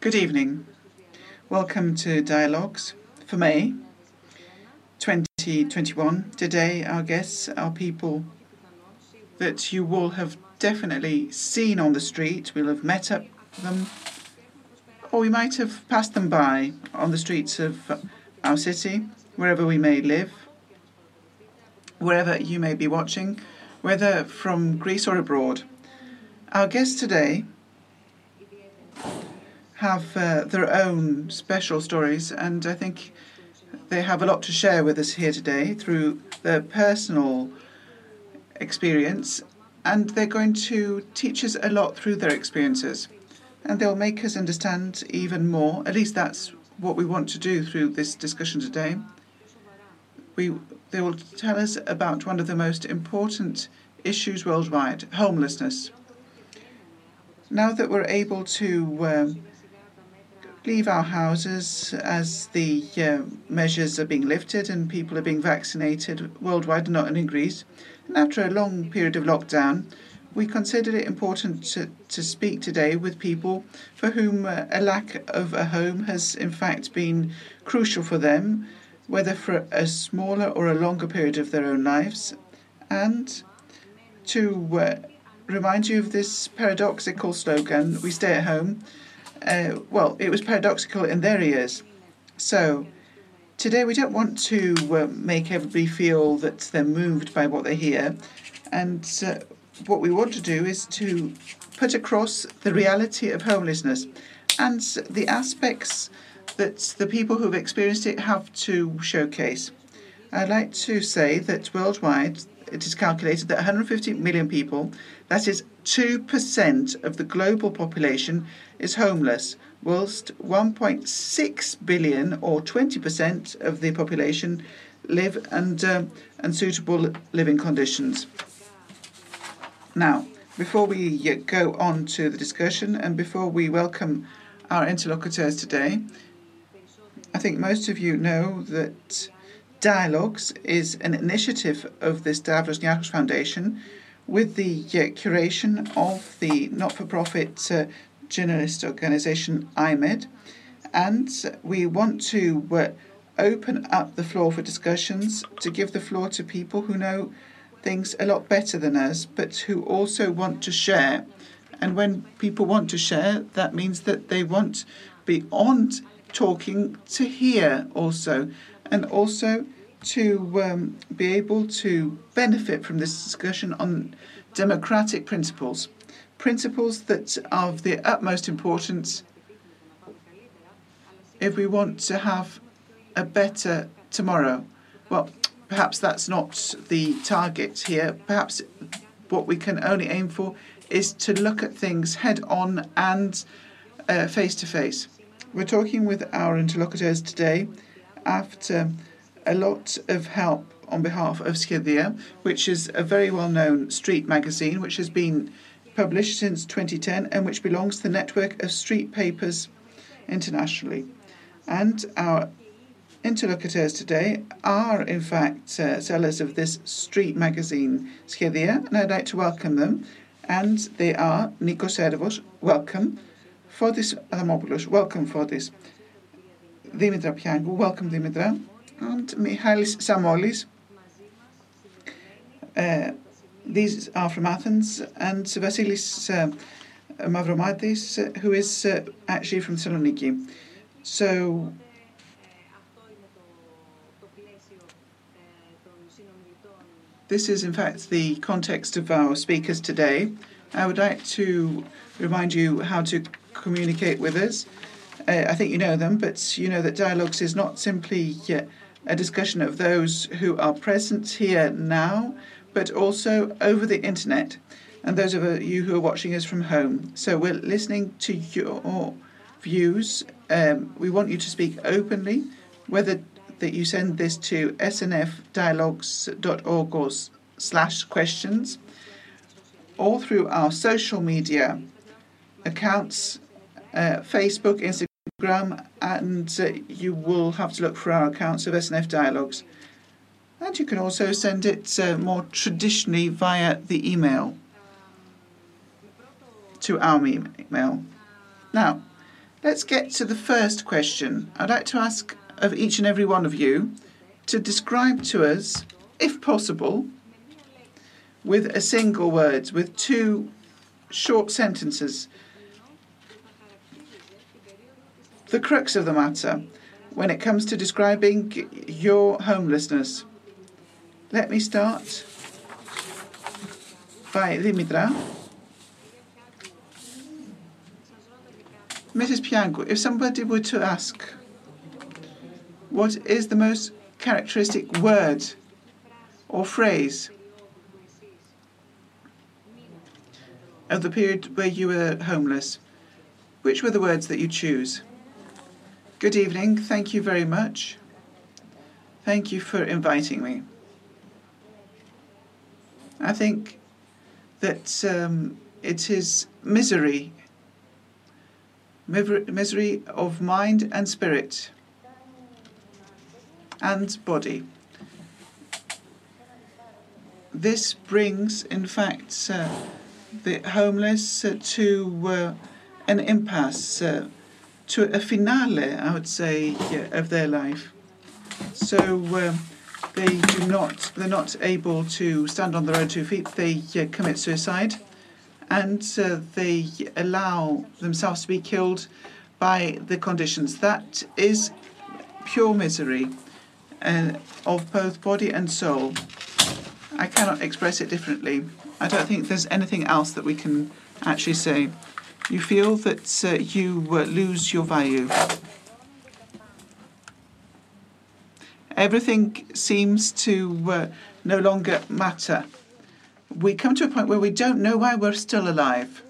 Good evening. Welcome to Dialogues for May 2021. Today, our guests are people that you will have definitely seen on the street. We'll have met up them, or we might have passed them by on the streets of our city, wherever we may live, wherever you may be watching, whether from Greece or abroad. Our guests today have uh, their own special stories, and I think they have a lot to share with us here today through their personal experience, and they're going to teach us a lot through their experiences. And they'll make us understand even more, at least that's what we want to do through this discussion today. We, they will tell us about one of the most important issues worldwide homelessness. Now that we're able to um, leave our houses as the uh, measures are being lifted and people are being vaccinated worldwide, not only in Greece. And after a long period of lockdown, we considered it important to, to speak today with people for whom uh, a lack of a home has, in fact, been crucial for them, whether for a smaller or a longer period of their own lives, and to uh, remind you of this paradoxical slogan we stay at home uh, well, it was paradoxical in their ears. So, today we don't want to uh, make everybody feel that they're moved by what they hear. And uh, what we want to do is to put across the reality of homelessness and the aspects that the people who've experienced it have to showcase. I'd like to say that worldwide, it is calculated that 150 million people, that is 2% of the global population, is homeless, whilst 1.6 billion, or 20% of the population, live under unsuitable living conditions. Now, before we go on to the discussion and before we welcome our interlocutors today, I think most of you know that Dialogues is an initiative of the Stavros Niarchos Foundation with the uh, curation of the not for profit uh, journalist organisation iMEdD, and we want to uh, open up the floor for discussions to give the floor to people who know things a lot better than us, but who also want to share. And when people want to share, that means that they want beyond talking to hear also, and also to um, be able to benefit from this discussion on democratic principles principles that are of the utmost importance if we want to have a better tomorrow. Well, perhaps that's not the target here. Perhaps what we can only aim for is to look at things head on and uh, face to face. We're talking with our interlocutors today after a lot of help on behalf of Shedia, which is a very well known street magazine which has been published since 2010 and which belongs to the network of street papers internationally. And our interlocutors today are, in fact, uh, sellers of this street magazine, Shedia, and I'd like to welcome them. And they are Nikos Servos, welcome. Fotis Adamopoulos, welcome, Fotis. Dimitra Piangou, welcome, Dimitra. And Mihalis Samolis, uh, these are from Athens, and Vasilis uh, Mavromatis, uh, who is uh, actually from Thessaloniki. So, this is in fact the context of our speakers today. I would like to remind you how to communicate with us. Uh, I think you know them, but you know that Dialogues is not simply uh, a discussion of those who are present here now, but also over the internet and those of you who are watching us from home. So we're listening to your views. Um, we want you to speak openly, whether that you send this to snfdialogues.org or slash questions, or through our social media accounts, uh, Facebook, Instagram, and uh, you will have to look for our accounts of SNF Dialogues. And you can also send it uh, more traditionally via the email to our email. Now, Let's get to the first question. I'd like to ask of each and every one of you to describe to us, if possible, with a single word, with two short sentences, the crux of the matter when it comes to describing your homelessness. Let me start by Dimitra. Mrs. Piangou, if somebody were to ask, what is the most characteristic word or phrase of the period where you were homeless, which were the words that you choose? Good evening. Thank you very much. Thank you for inviting me. I think that um, it is misery, misery of mind and spirit and body. This brings, in fact, uh, the homeless uh, to uh, an impasse, uh, to a finale, I would say, of their life. So um, they do not, they're not able to stand on their own two feet. They uh, commit suicide, and uh, they allow themselves to be killed by the conditions. That is pure misery uh, of both body and soul. I cannot express it differently. I don't think there's anything else that we can actually say. You feel that uh, you uh, lose your value. Everything seems to uh, no longer matter. We come to a point where we don't know why we're still alive.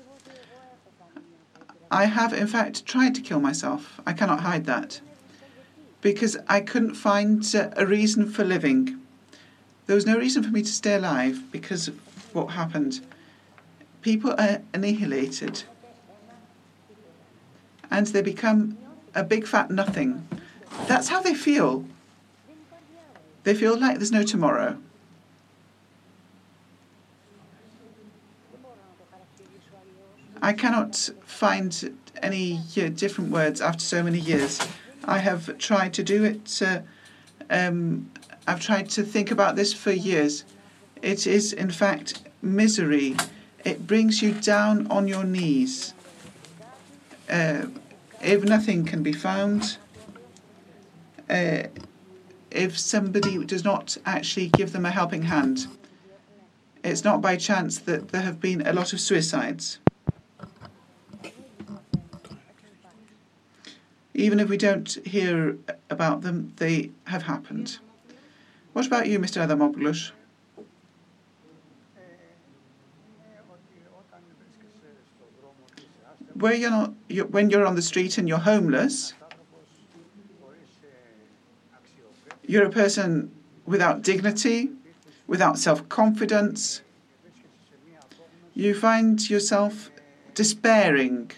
I have, in fact, tried to kill myself. I cannot hide that because I couldn't find uh, a reason for living. There was no reason for me to stay alive because of what happened. People are annihilated and they become a big fat nothing. That's how they feel. They feel like there's no tomorrow. I cannot find any uh, different words after so many years. I have tried to do it. Uh, um, I've tried to think about this for years. It is, in fact, misery. It brings you down on your knees. Uh, if nothing can be found, uh, if somebody does not actually give them a helping hand, it's not by chance that there have been a lot of suicides. Even if we don't hear about them, they have happened. What about you, Mr. Adamopoulos? Where you're not, you're, when you're on the street and you're homeless, you're a person without dignity, without self confidence. You find yourself despairing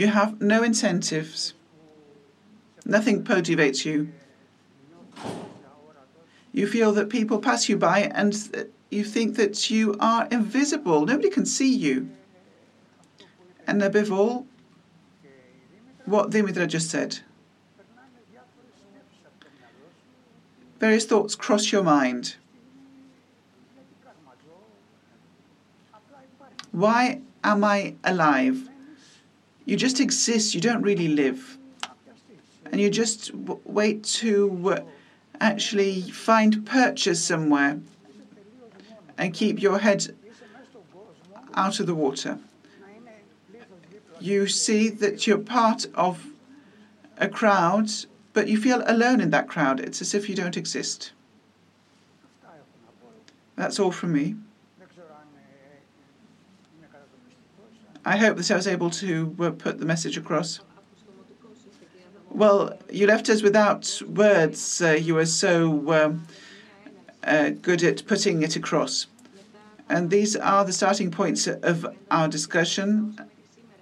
you have no incentives. Nothing motivates you. You feel that people pass you by and you think that you are invisible. Nobody can see you. And above all, what Dimitra just said. Various thoughts cross your mind. Why am I alive? You just exist, you don't really live. And you just wait to actually find purchase somewhere and keep your head out of the water. You see that you're part of a crowd, but you feel alone in that crowd. It's as if you don't exist. That's all from me. I hope that I was able to uh, put the message across. Well, you left us without words. Uh, you were so um, uh, good at putting it across. And these are the starting points of our discussion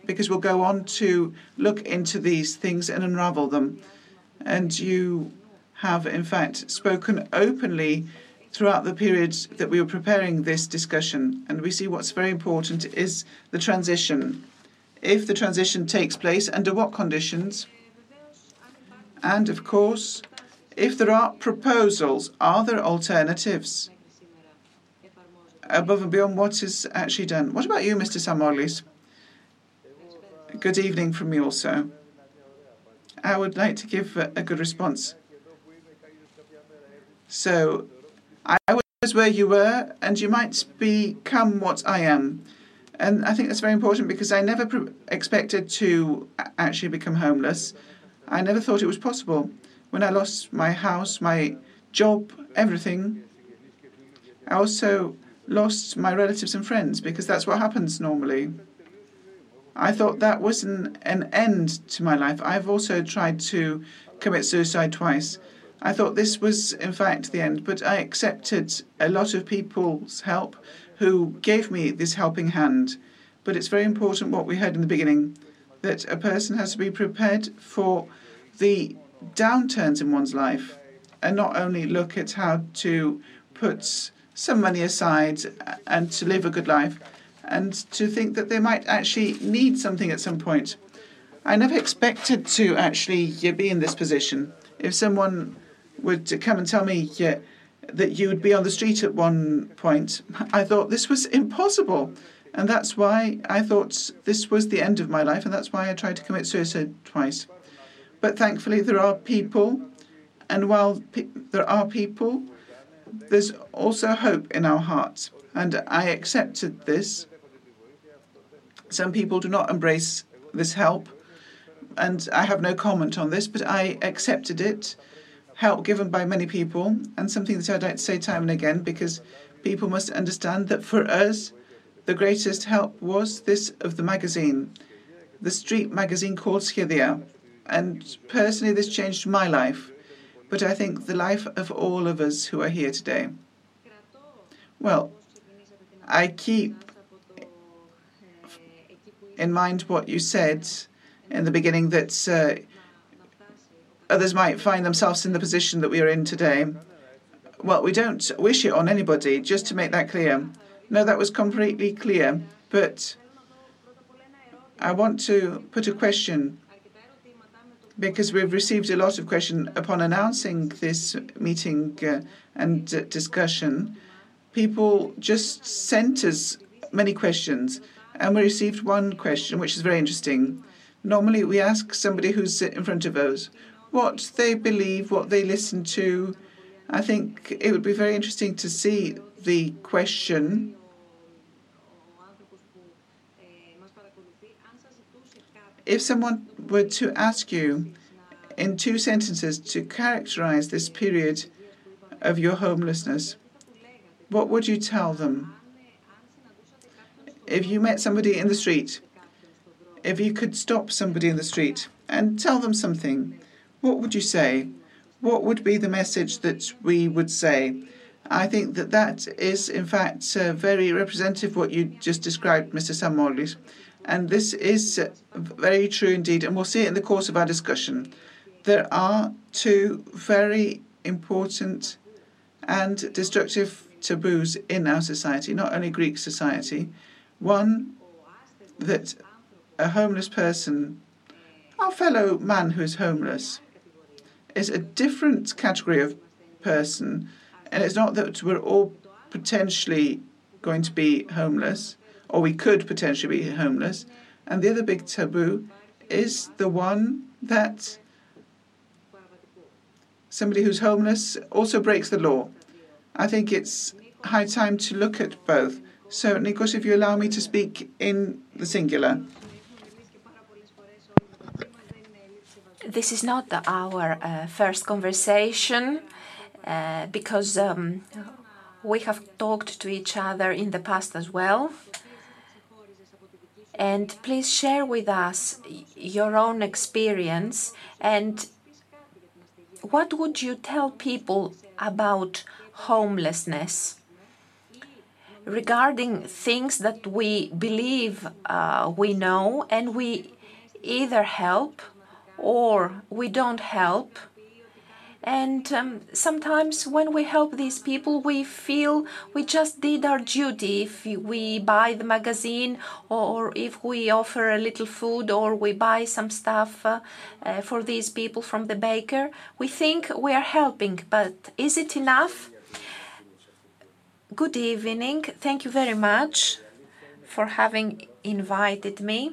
because we'll go on to look into these things and unravel them. And you have, in fact, spoken openly throughout the period that we were preparing this discussion, and we see what's very important is the transition. if the transition takes place, under what conditions, and of course, if there are proposals, are there alternatives above and beyond what is actually done? What about you, Mr. Samourlis? Good evening from me also. I would like to give a, good response. So, I was where you were, and you might become what I am. And I think that's very important because I never expected to actually become homeless. I never thought it was possible. When I lost my house, my job, everything, I also lost my relatives and friends because that's what happens normally. I thought that was an, an end to my life. I've also tried to commit suicide twice. I thought this was, in fact, the end, but I accepted a lot of people's help who gave me this helping hand. But it's very important what we heard in the beginning that a person has to be prepared for the downturns in one's life and not only look at how to put some money aside and to live a good life and to think that they might actually need something at some point. I never expected to actually be in this position. If someone would come and tell me yeah, that you would be on the street at one point, I thought this was impossible. And that's why I thought this was the end of my life, and that's why I tried to commit suicide twice. But thankfully, there are people, and while pe- there are people, there's also hope in our hearts. And I accepted this. Some people do not embrace this help, and I have no comment on this, but I accepted it. Help given by many people, and something that I'd like to say time and again because people must understand that for us, the greatest help was this of the magazine, the street magazine called Shedia. And personally, this changed my life, but I think the life of all of us who are here today. Well, I keep in mind what you said in the beginning that uh, others might find themselves in the position that we are in today. Well, we don't wish it on anybody, just to make that clear. No, that was completely clear. But I want to put a question because we've received a lot of questions upon announcing this meeting uh, and uh, discussion. People just sent us many questions, and we received one question which is very interesting. Normally, we ask somebody who's in front of us what they believe, what they listen to. I think it would be very interesting to see the question If someone were to ask you in two sentences to characterize this period of your homelessness, what would you tell them? If you met somebody in the street, if you could stop somebody in the street and tell them something, what would you say? What would be the message that we would say? I think that that is, in fact, uh, very representative of what you just described, Mr. Samourlis. And this is very true indeed, and we'll see it in the course of our discussion. There are two very important and destructive taboos in our society, not only Greek society. One, that a homeless person, our fellow man who is homeless, is a different category of person, and it's not that we're all potentially going to be homeless or we could potentially be homeless. And the other big taboo is the one that somebody who's homeless also breaks the law. I think it's high time to look at both. So, Nikos, if you allow me to speak in the singular. This is not our uh, first conversation uh, because um, we have talked to each other in the past as well. And please share with us your own experience and what would you tell people about homelessness regarding things that we believe uh, we know and we either help or we don't help And um, sometimes when we help these people, we feel we just did our duty. If we buy the magazine, or if we offer a little food, or we buy some stuff uh, uh, for these people from the baker, we think we are helping. But is it enough? Good evening. Thank you very much for having invited me.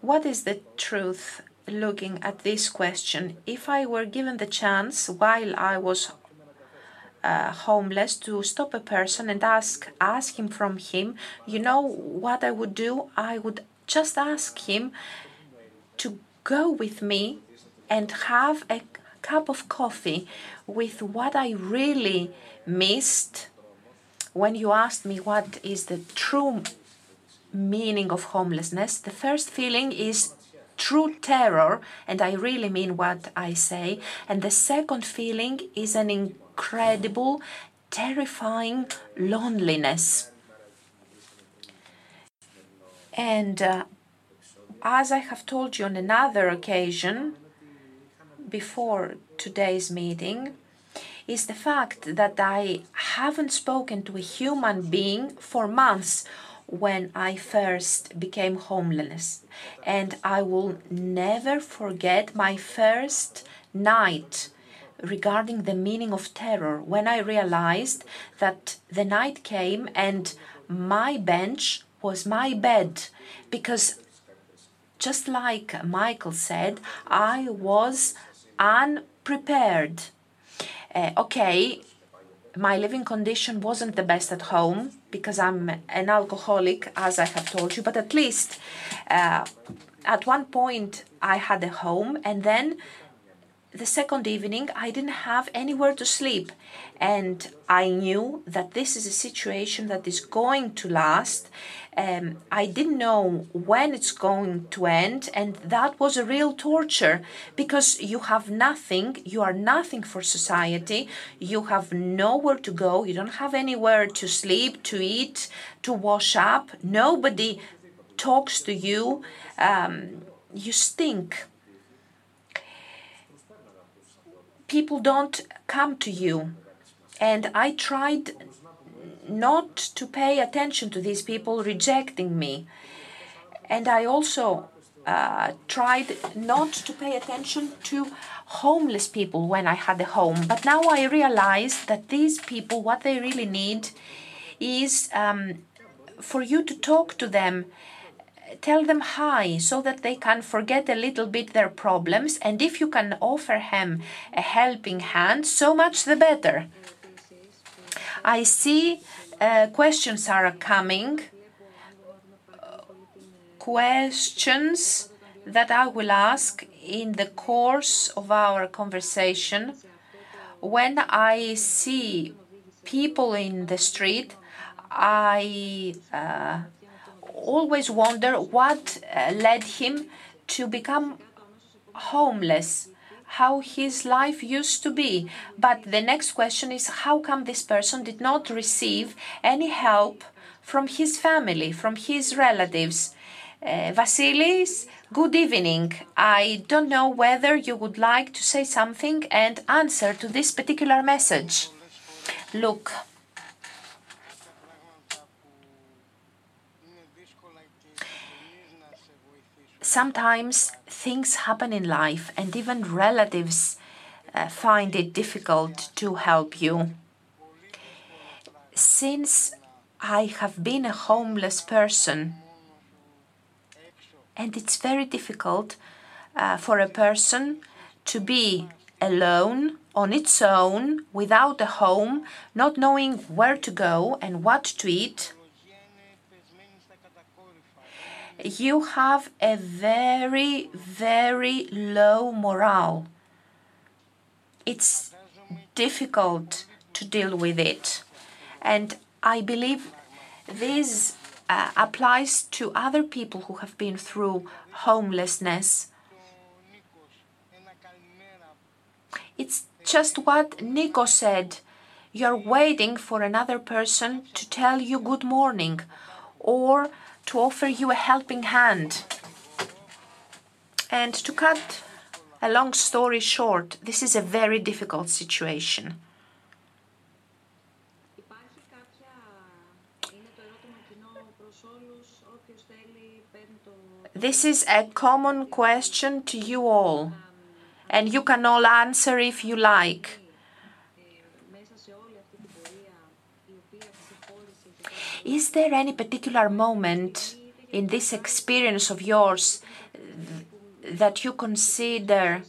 What is the truth looking at this question. If I were given the chance while I was uh, homeless to stop a person and ask ask him from him, you know what I would do? I would just ask him to go with me and have a cup of coffee with what I really missed when you asked me what is the true meaning of homelessness. The first feeling is true terror, and I really mean what I say. And the second feeling is an incredible, terrifying loneliness. And uh, as I have told you on another occasion before today's meeting, is the fact that I haven't spoken to a human being for months when I first became homeless. And I will never forget my first night regarding the meaning of terror when I realized that the night came and my bench was my bed because just like Michael said, I was unprepared. Uh, okay, my living condition wasn't the best at home because I'm an alcoholic, as I have told you, but at least uh, at one point I had a home, and then the second evening I didn't have anywhere to sleep. And I knew that this is a situation that is going to last um, I didn't know when it's going to end, and that was a real torture because you have nothing, you are nothing for society, you have nowhere to go, you don't have anywhere to sleep, to eat, to wash up, nobody talks to you, um, you stink. People don't come to you. And I tried not to pay attention to these people rejecting me. And I also uh, tried not to pay attention to homeless people when I had a home. But now I realize that these people, what they really need is um, for you to talk to them, tell them hi so that they can forget a little bit their problems. And if you can offer them a helping hand, so much the better. I see uh, questions are coming. Questions that I will ask in the course of our conversation. When I see people in the street, I uh, always wonder what uh, led him to become homeless how his life used to be. But the next question is how come this person did not receive any help from his family, from his relatives? Uh, Vasilis, good evening. I don't know whether you would like to say something and answer to this particular message. Look, sometimes things happen in life, and even relatives uh, find it difficult to help you. Since I have been a homeless person, and it's very difficult uh, for a person to be alone on its own without a home, not knowing where to go and what to eat you have a very, very low morale. It's difficult to deal with it. And I believe this uh, applies to other people who have been through homelessness. It's just what Nico said. You're waiting for another person to tell you good morning or to offer you a helping hand and to cut a long story short, this is a very difficult situation. This is a common question to you all, and you can all answer if you like. Is there any particular moment in this experience of yours that you consider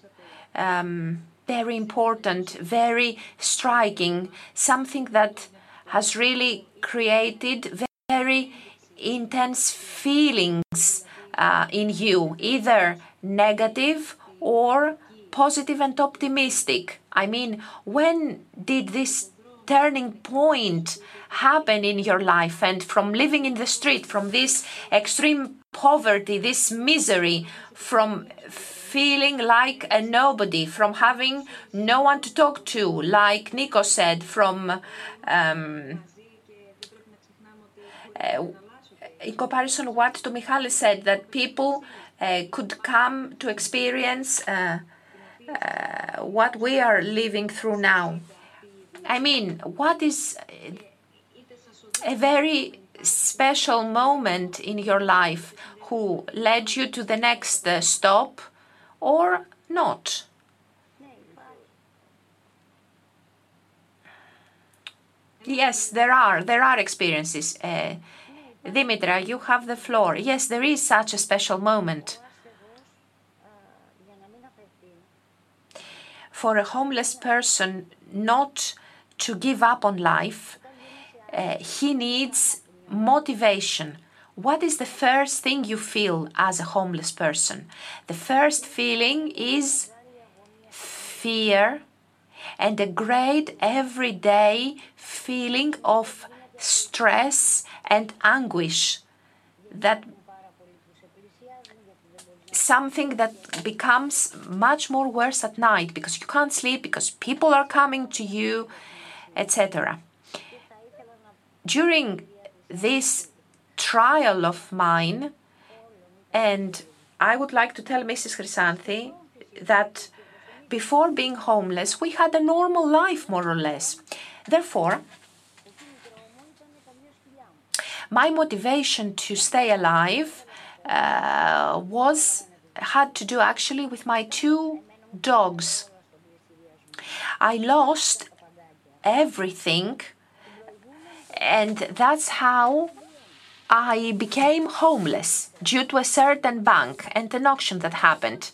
um, very important, very striking, something that has really created very intense feelings uh, in you, either negative or positive and optimistic. I mean, when did this turning point happen in your life and from living in the street, from this extreme poverty, this misery, from feeling like a nobody, from having no one to talk to, like Nico said, from um, uh, in comparison what to Michal said, that people uh, could come to experience uh, uh, what we are living through now. I mean, what is a very special moment in your life who led you to the next uh, stop or not? Yes, there are. There are experiences. Uh, Dimitra, you have the floor. Yes, there is such a special moment. For a homeless person not to give up on life, uh, he needs motivation. What is the first thing you feel as a homeless person? The first feeling is fear and a great everyday feeling of stress and anguish that something that becomes much more worse at night because you can't sleep because people are coming to you etc during this trial of mine and i would like to tell mrs chrysanthi that before being homeless we had a normal life more or less therefore my motivation to stay alive uh, was had to do actually with my two dogs. I lost everything, and that's how I became homeless due to a certain bank and an auction that happened.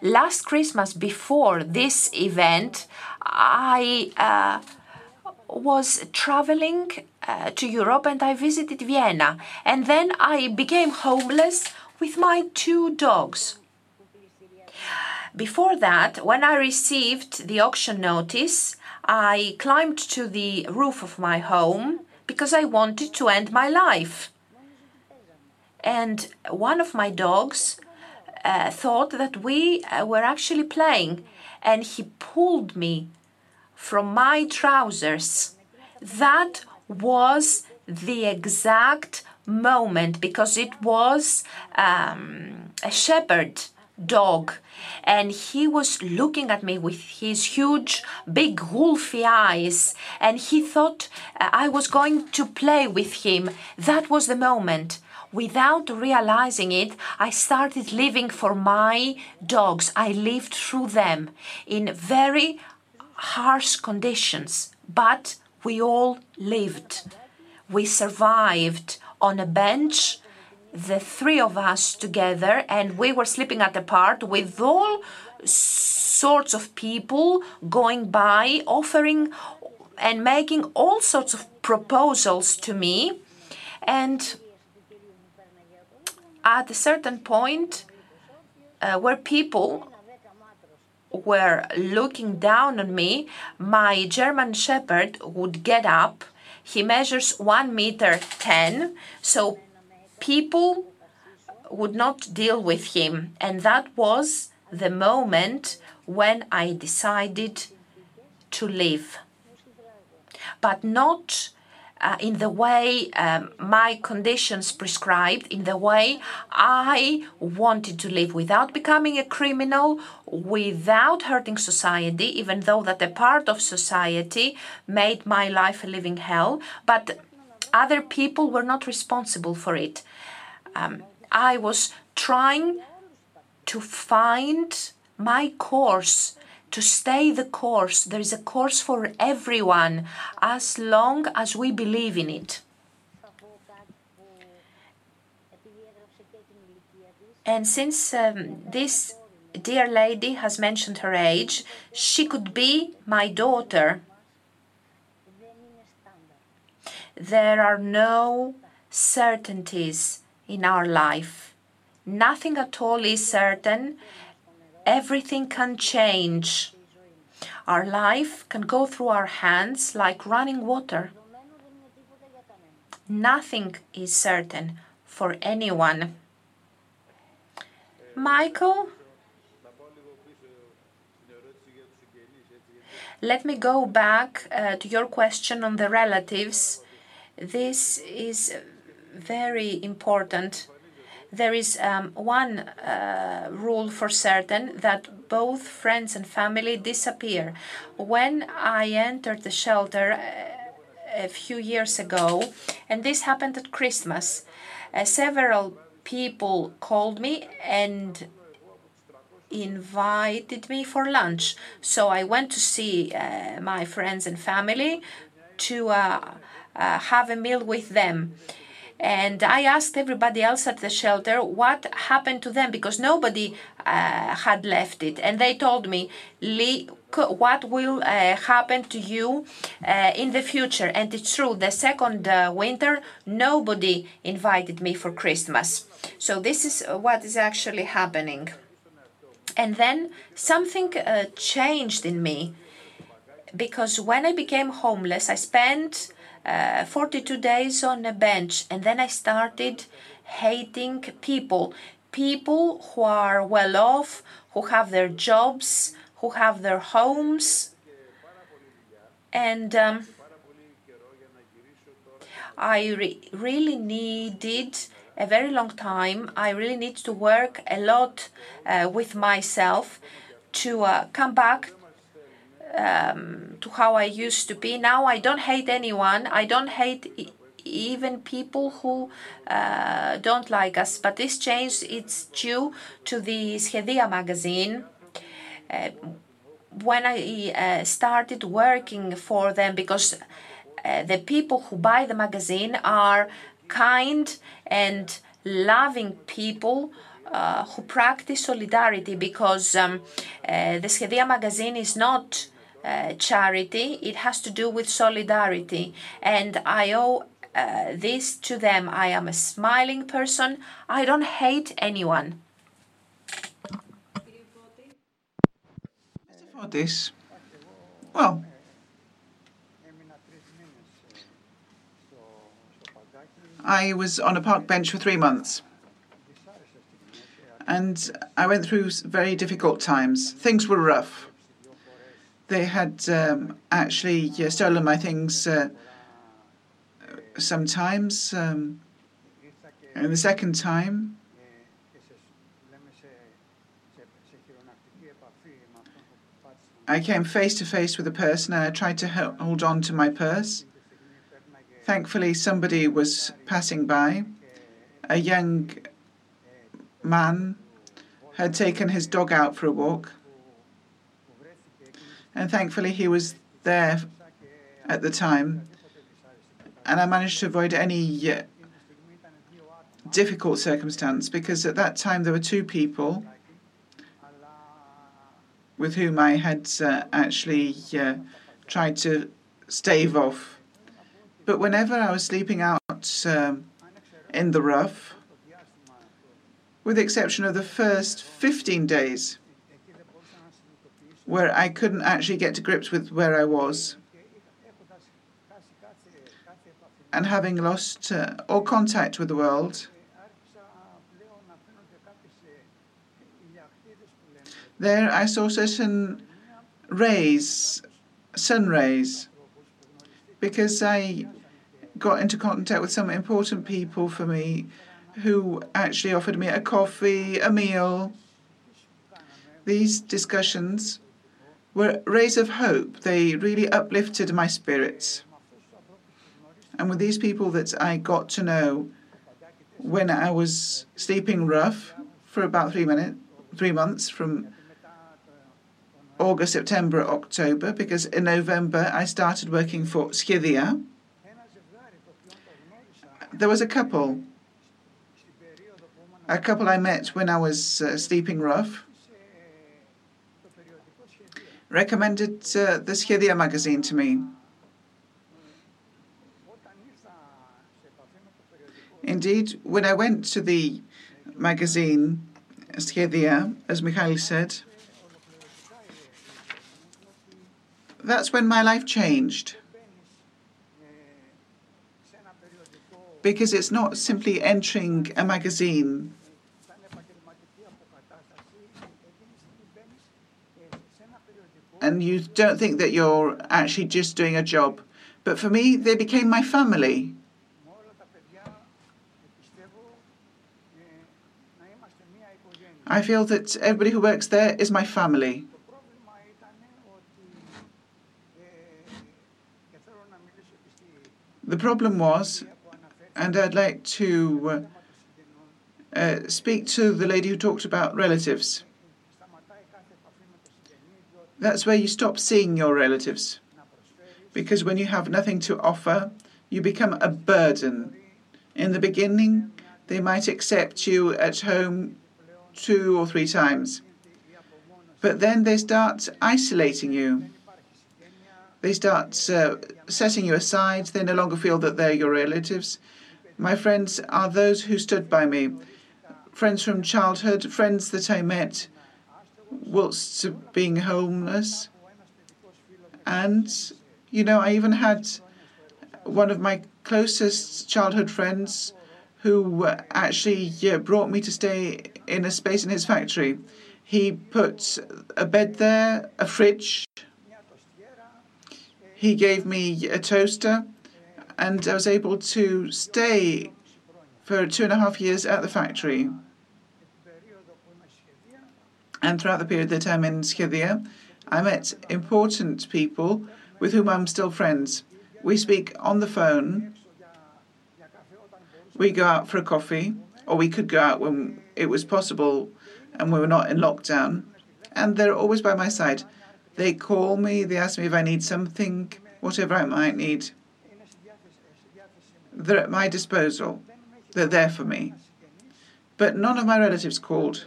Last Christmas, before this event, I uh, was traveling uh, to Europe and I visited Vienna. And then I became homeless with my two dogs. Before that, when I received the auction notice, I climbed to the roof of my home because I wanted to end my life. And one of my dogs uh, thought that we uh, were actually playing, and he pulled me from my trousers. That was the exact moment because it was um, a shepherd dog. And he was looking at me with his huge big wolfy eyes. And he thought uh, i was going to play with him. That was the moment. Without realizing it i started living for my dogs. I lived through them in very harsh conditions. But we all lived. We survived on a bench, the three of us together, and we were sleeping at a part with all sorts of people going by, offering and making all sorts of proposals to me. And at a certain point, uh, where people were looking down on me, my German Shepherd would get up. He measures 1 meter 10, so people would not deal with him. And that was the moment when I decided to leave. But not uh, in the way um, my conditions prescribed, in the way I wanted to live without becoming a criminal, without hurting society, even though that a part of society made my life a living hell, but other people were not responsible for it. Um, I was trying to find my course to stay the course. There is a course for everyone as long as we believe in it. And since um, this dear lady has mentioned her age, she could be my daughter. There are no certainties in our life. Nothing at all is certain, everything can change. Our life can go through our hands like running water. Nothing is certain for anyone. Michael, let me go back uh, to your question on the relatives. This is very important there is um, one uh, rule for certain that both friends and family disappear. When I entered the shelter uh, a few years ago, and this happened at Christmas, uh, several people called me and invited me for lunch. So I went to see uh, my friends and family to uh, uh, have a meal with them. And I asked everybody else at the shelter what happened to them because nobody uh, had left it. And they told me, Lee, what will uh, happen to you uh, in the future. And it's true, the second uh, winter, nobody invited me for Christmas. So this is what is actually happening. And then something uh, changed in me because when I became homeless, I spent uh, 42 days on a bench, and then I started hating people. People who are well off, who have their jobs, who have their homes. And um, I re really needed a very long time. I really need to work a lot uh, with myself to uh, come back um, to how I used to be. Now I don't hate anyone. I don't hate e even people who uh, don't like us. But this change it's due to the Shedia magazine. Uh, when I uh, started working for them, because uh, the people who buy the magazine are kind and loving people uh, who practice solidarity because um, uh, the Shedia magazine is not uh, charity, it has to do with solidarity. And I owe uh, this to them. I am a smiling person. I don't hate anyone. For this, well, I was on a park bench for three months. And I went through very difficult times. Things were rough they had um, actually uh, stolen my things uh, sometimes. Um, and the second time, I came face to face with a person and I tried to hold on to my purse. Thankfully, somebody was passing by. A young man had taken his dog out for a walk and thankfully he was there at the time. And I managed to avoid any uh, difficult circumstance because at that time there were two people with whom I had uh, actually uh, tried to stave off. But whenever I was sleeping out um, in the rough, with the exception of the first 15 days, where I couldn't actually get to grips with where I was. And having lost uh, all contact with the world, there I saw certain rays, sun rays, because I got into contact with some important people for me who actually offered me a coffee, a meal. These discussions were rays of hope. They really uplifted my spirits. And with these people that I got to know when I was sleeping rough for about three minutes, three months from August, September, October, because in November I started working for Shedia. There was a couple, a couple I met when I was uh, sleeping rough, recommended uh, the magazine to me. Indeed, when I went to the magazine Shedia, as Mikhail said, that's when my life changed. Because it's not simply entering a magazine. And you don't think that you're actually just doing a job. But for me, they became my family. I feel that everybody who works there is my family. The problem was, and I'd like to uh, speak to the lady who talked about relatives. That's where you stop seeing your relatives. Because when you have nothing to offer, you become a burden. In the beginning, they might accept you at home two or three times. But then they start isolating you. They start uh, setting you aside. They no longer feel that they're your relatives. My friends are those who stood by me. Friends from childhood, friends that I met whilst being homeless. And, you know, I even had one of my closest childhood friends who actually brought me to stay in a space in his factory. He put a bed there, a fridge. He gave me a toaster, and I was able to stay for two and a half years at the factory. And throughout the period that I'm in Shedia, I met important people with whom I'm still friends. We speak on the phone. We go out for a coffee, or we could go out when it was possible and we were not in lockdown. And they're always by my side. They call me, they ask me if I need something, whatever I might need. They're at my disposal. They're there for me. But none of my relatives called.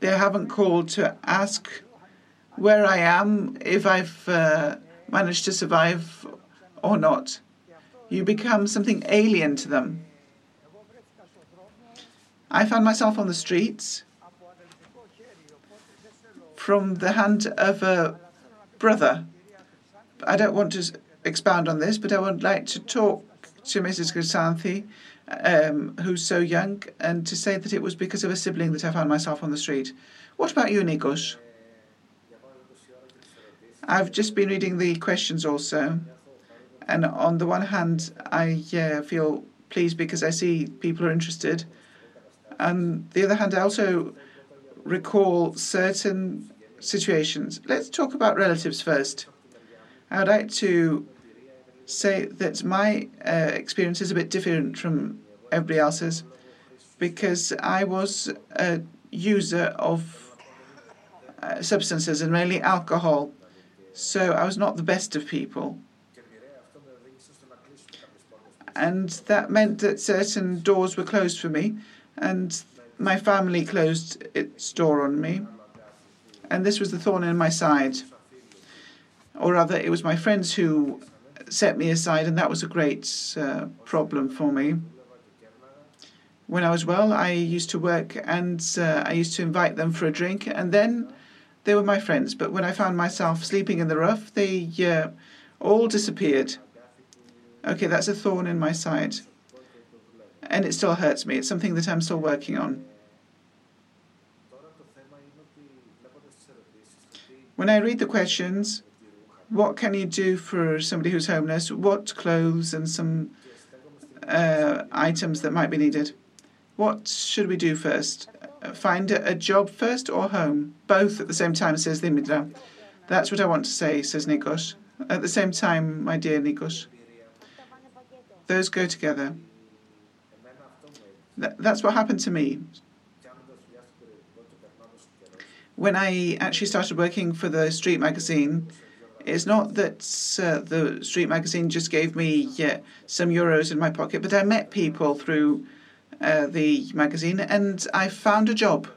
They haven't called to ask where I am, if I've uh, managed to survive or not. You become something alien to them. I found myself on the streets from the hand of a brother. I don't want to expound on this, but I would like to talk to Mrs. Chrysanthi, um, who's so young, and to say that it was because of a sibling that I found myself on the street. What about you, Nikos? I've just been reading the questions also, and on the one hand, I uh, feel pleased because I see people are interested. On the other hand, I also recall certain situations. Let's talk about relatives first. I would like to say that my uh, experience is a bit different from everybody else's because I was a user of uh, substances and mainly alcohol. So I was not the best of people. And that meant that certain doors were closed for me and my family closed its door on me. And this was the thorn in my side. Or rather, it was my friends who set me aside, and that was a great uh, problem for me. When I was well, I used to work and uh, I used to invite them for a drink, and then they were my friends. But when I found myself sleeping in the rough, they uh, all disappeared. Okay, that's a thorn in my side and it still hurts me. It's something that I'm still working on. When I read the questions, What can you do for somebody who's homeless? What clothes and some uh, items that might be needed? What should we do first? Find a job first or home? Both at the same time, says Dimitra. That's what I want to say, says Nikos. At the same time, my dear Nikos. Those go together. That's what happened to me. When I actually started working for the Street magazine, it's not that uh, the Street magazine just gave me uh, some euros in my pocket, but I met people through uh, the magazine and I found a job.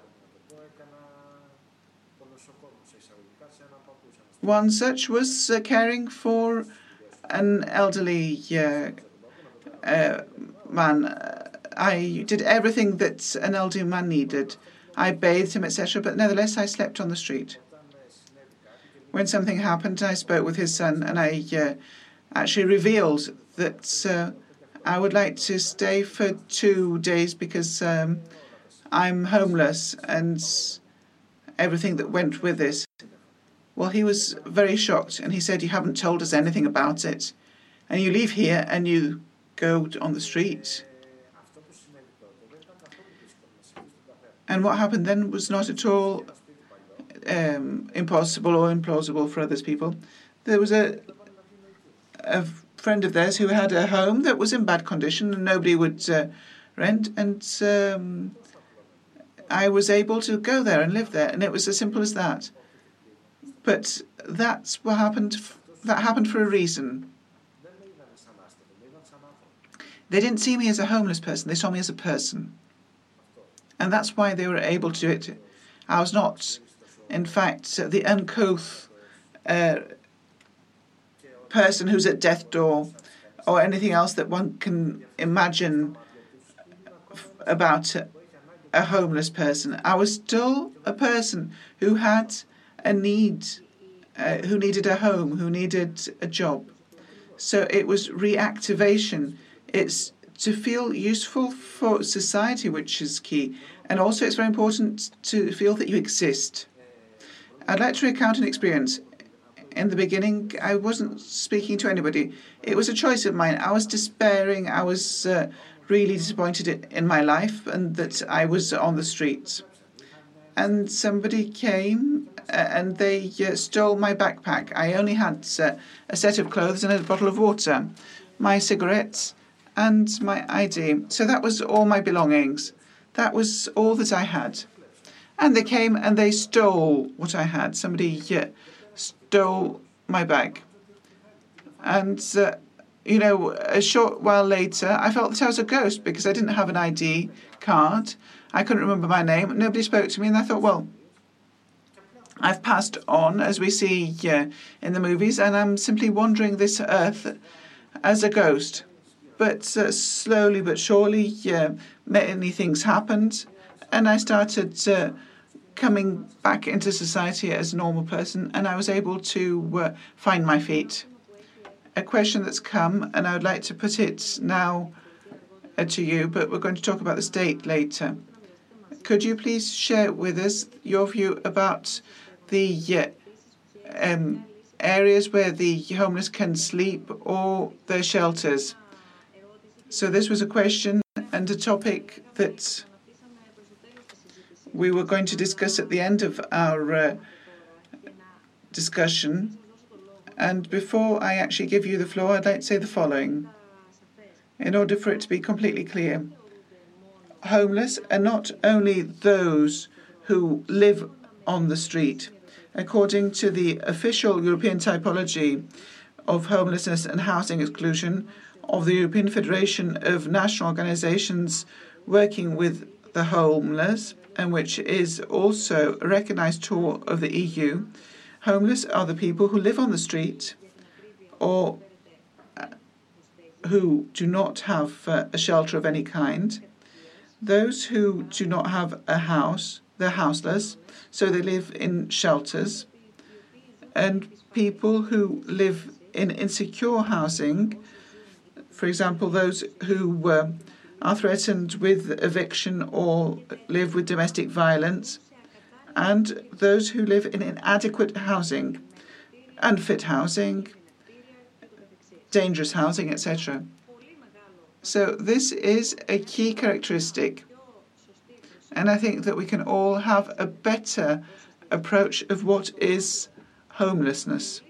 One such was uh, caring for an elderly uh, man. I did everything that an elderly man needed. I bathed him, etc., but nevertheless I slept on the street. When something happened, I spoke with his son and I uh, actually revealed that uh, I would like to stay for two days because um, I'm homeless and everything that went with this. Well, he was very shocked and he said, You haven't told us anything about it. And you leave here and you go on the street. And what happened then was not at all um, impossible or implausible for others people. There was a a friend of theirs who had a home that was in bad condition and nobody would uh, rent, and um, I was able to go there and live there, and it was as simple as that. But that's what happened. That happened for a reason. They didn't see me as a homeless person, they saw me as a person. And that's why they were able to do it. I was not, in fact, the uncouth uh, person who's at death's door or anything else that one can imagine about a homeless person. I was still a person who had a need, uh, who needed a home, who needed a job. So it was reactivation. It's to feel useful for society, which is key. And also, it's very important to feel that you exist. I'd like to recount an experience. In the beginning, I wasn't speaking to anybody. It was a choice of mine. I was despairing. I was uh, really disappointed in my life and that I was on the streets. And somebody came uh, and they uh, stole my backpack. I only had uh, a set of clothes and a bottle of water, my cigarettes, and my ID. So that was all my belongings. That was all that I had. And they came and they stole what I had. Somebody uh, stole my bag. And, uh, you know, a short while later, I felt that I was a ghost because I didn't have an ID card. I couldn't remember my name. Nobody spoke to me. And I thought, well, I've passed on, as we see uh, in the movies, and I'm simply wandering this earth as a ghost. But uh, slowly but surely, uh, many things happened, and I started uh, coming back into society as a normal person, and I was able to uh, find my feet. A question that's come, and I would like to put it now uh, to you, but we're going to talk about the state later. Could you please share with us your view about the uh, um, areas where the homeless can sleep or their shelters? So this was a question and a topic that we were going to discuss at the end of our uh, discussion. And before I actually give you the floor, I'd like to say the following. In order for it to be completely clear, homeless are not only those who live on the street. According to the official European typology of homelessness and housing exclusion, of the European Federation of National Organizations working with the homeless, and which is also a recognized tool of the EU. Homeless are the people who live on the street or uh, who do not have uh, a shelter of any kind. Those who do not have a house, they're houseless, so they live in shelters. And people who live in insecure housing, for example, those who uh, are threatened with eviction or live with domestic violence, and those who live in inadequate housing. unfit housing, dangerous housing, etc. So this is a key characteristic. And I think that we can all have a better approach of what is homelessness.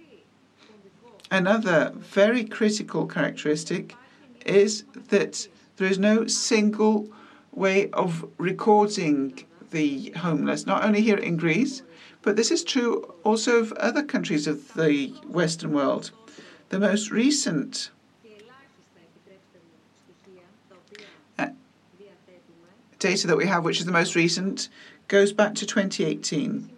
Another very critical characteristic is that there is no single way of recording the homeless, not only here in Greece, but this is true also of other countries of the Western world. The most recent uh, data that we have, which is the most recent, goes back to 2018.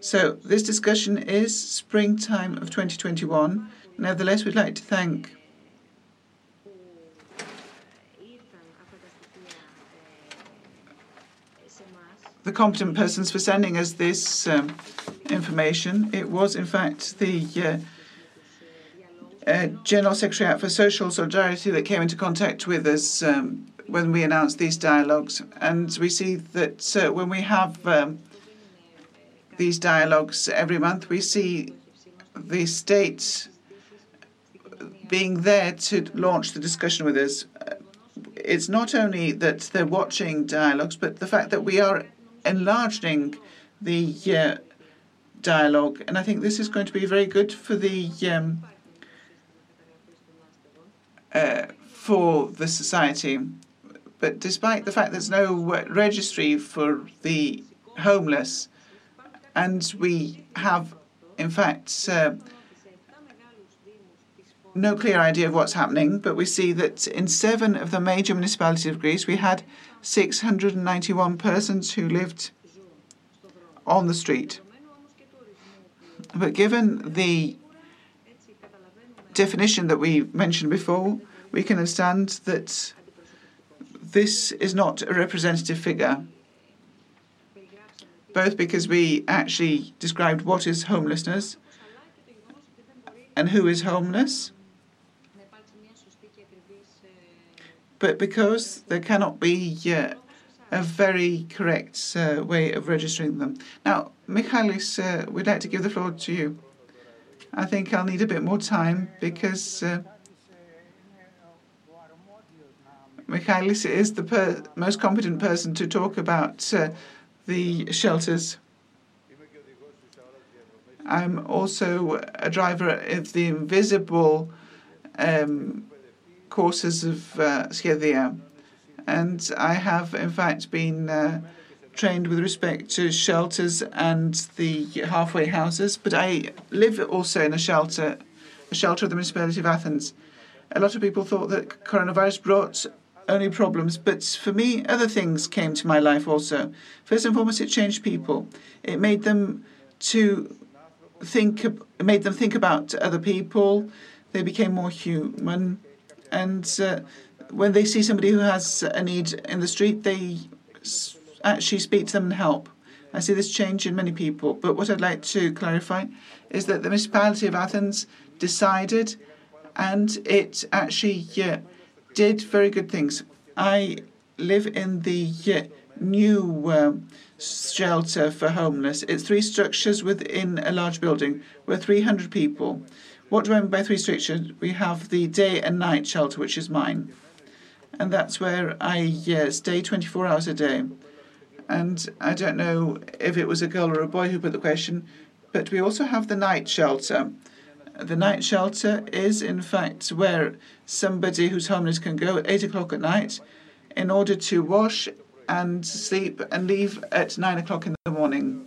So this discussion is springtime of 2021. Nevertheless, we'd like to thank the competent persons for sending us this um, information. It was, in fact, the uh, uh, General Secretariat for Social Solidarity that came into contact with us um, when we announced these dialogues. And we see that uh, when we have um, these dialogues every month, we see the state being there to launch the discussion with us. It's not only that they're watching dialogues, but the fact that we are enlarging the uh, dialogue, and I think this is going to be very good for the um, uh, for the society. But despite the fact there's no registry for the homeless, and we have, in fact, uh, no clear idea of what's happening, but we see that in seven of the major municipalities of Greece, we had 691 persons who lived on the street. But given the definition that we mentioned before, we can understand that this is not a representative figure, both because we actually described what is homelessness and who is homeless, but because there cannot be uh, a very correct uh, way of registering them. Now, Michalis, uh, we'd like to give the floor to you. I think I'll need a bit more time because uh, Michalis is the most competent person to talk about uh, the shelters. I'm also a driver of the invisible um, courses of uh, Shedia. And I have, in fact, been uh, trained with respect to shelters and the halfway houses. But I live also in a shelter, a shelter of the municipality of Athens. A lot of people thought that coronavirus brought only problems, but for me, other things came to my life also. First and foremost, it changed people. It made them to think, made them think about other people. They became more human, and uh, when they see somebody who has a need in the street, they actually speak to them and help. I see this change in many people. But what I'd like to clarify is that the municipality of Athens decided and it actually yeah, did very good things. I live in the yeah, new um, shelter for homeless. It's three structures within a large building. We're 300 people. What do I mean by three structures? We have the day and night shelter, which is mine and that's where I uh, stay 24 hours a day. And I don't know if it was a girl or a boy who put the question, but we also have the night shelter. The night shelter is, in fact, where somebody who's homeless can go at 8 o'clock at night in order to wash and sleep and leave at 9 o'clock in the morning.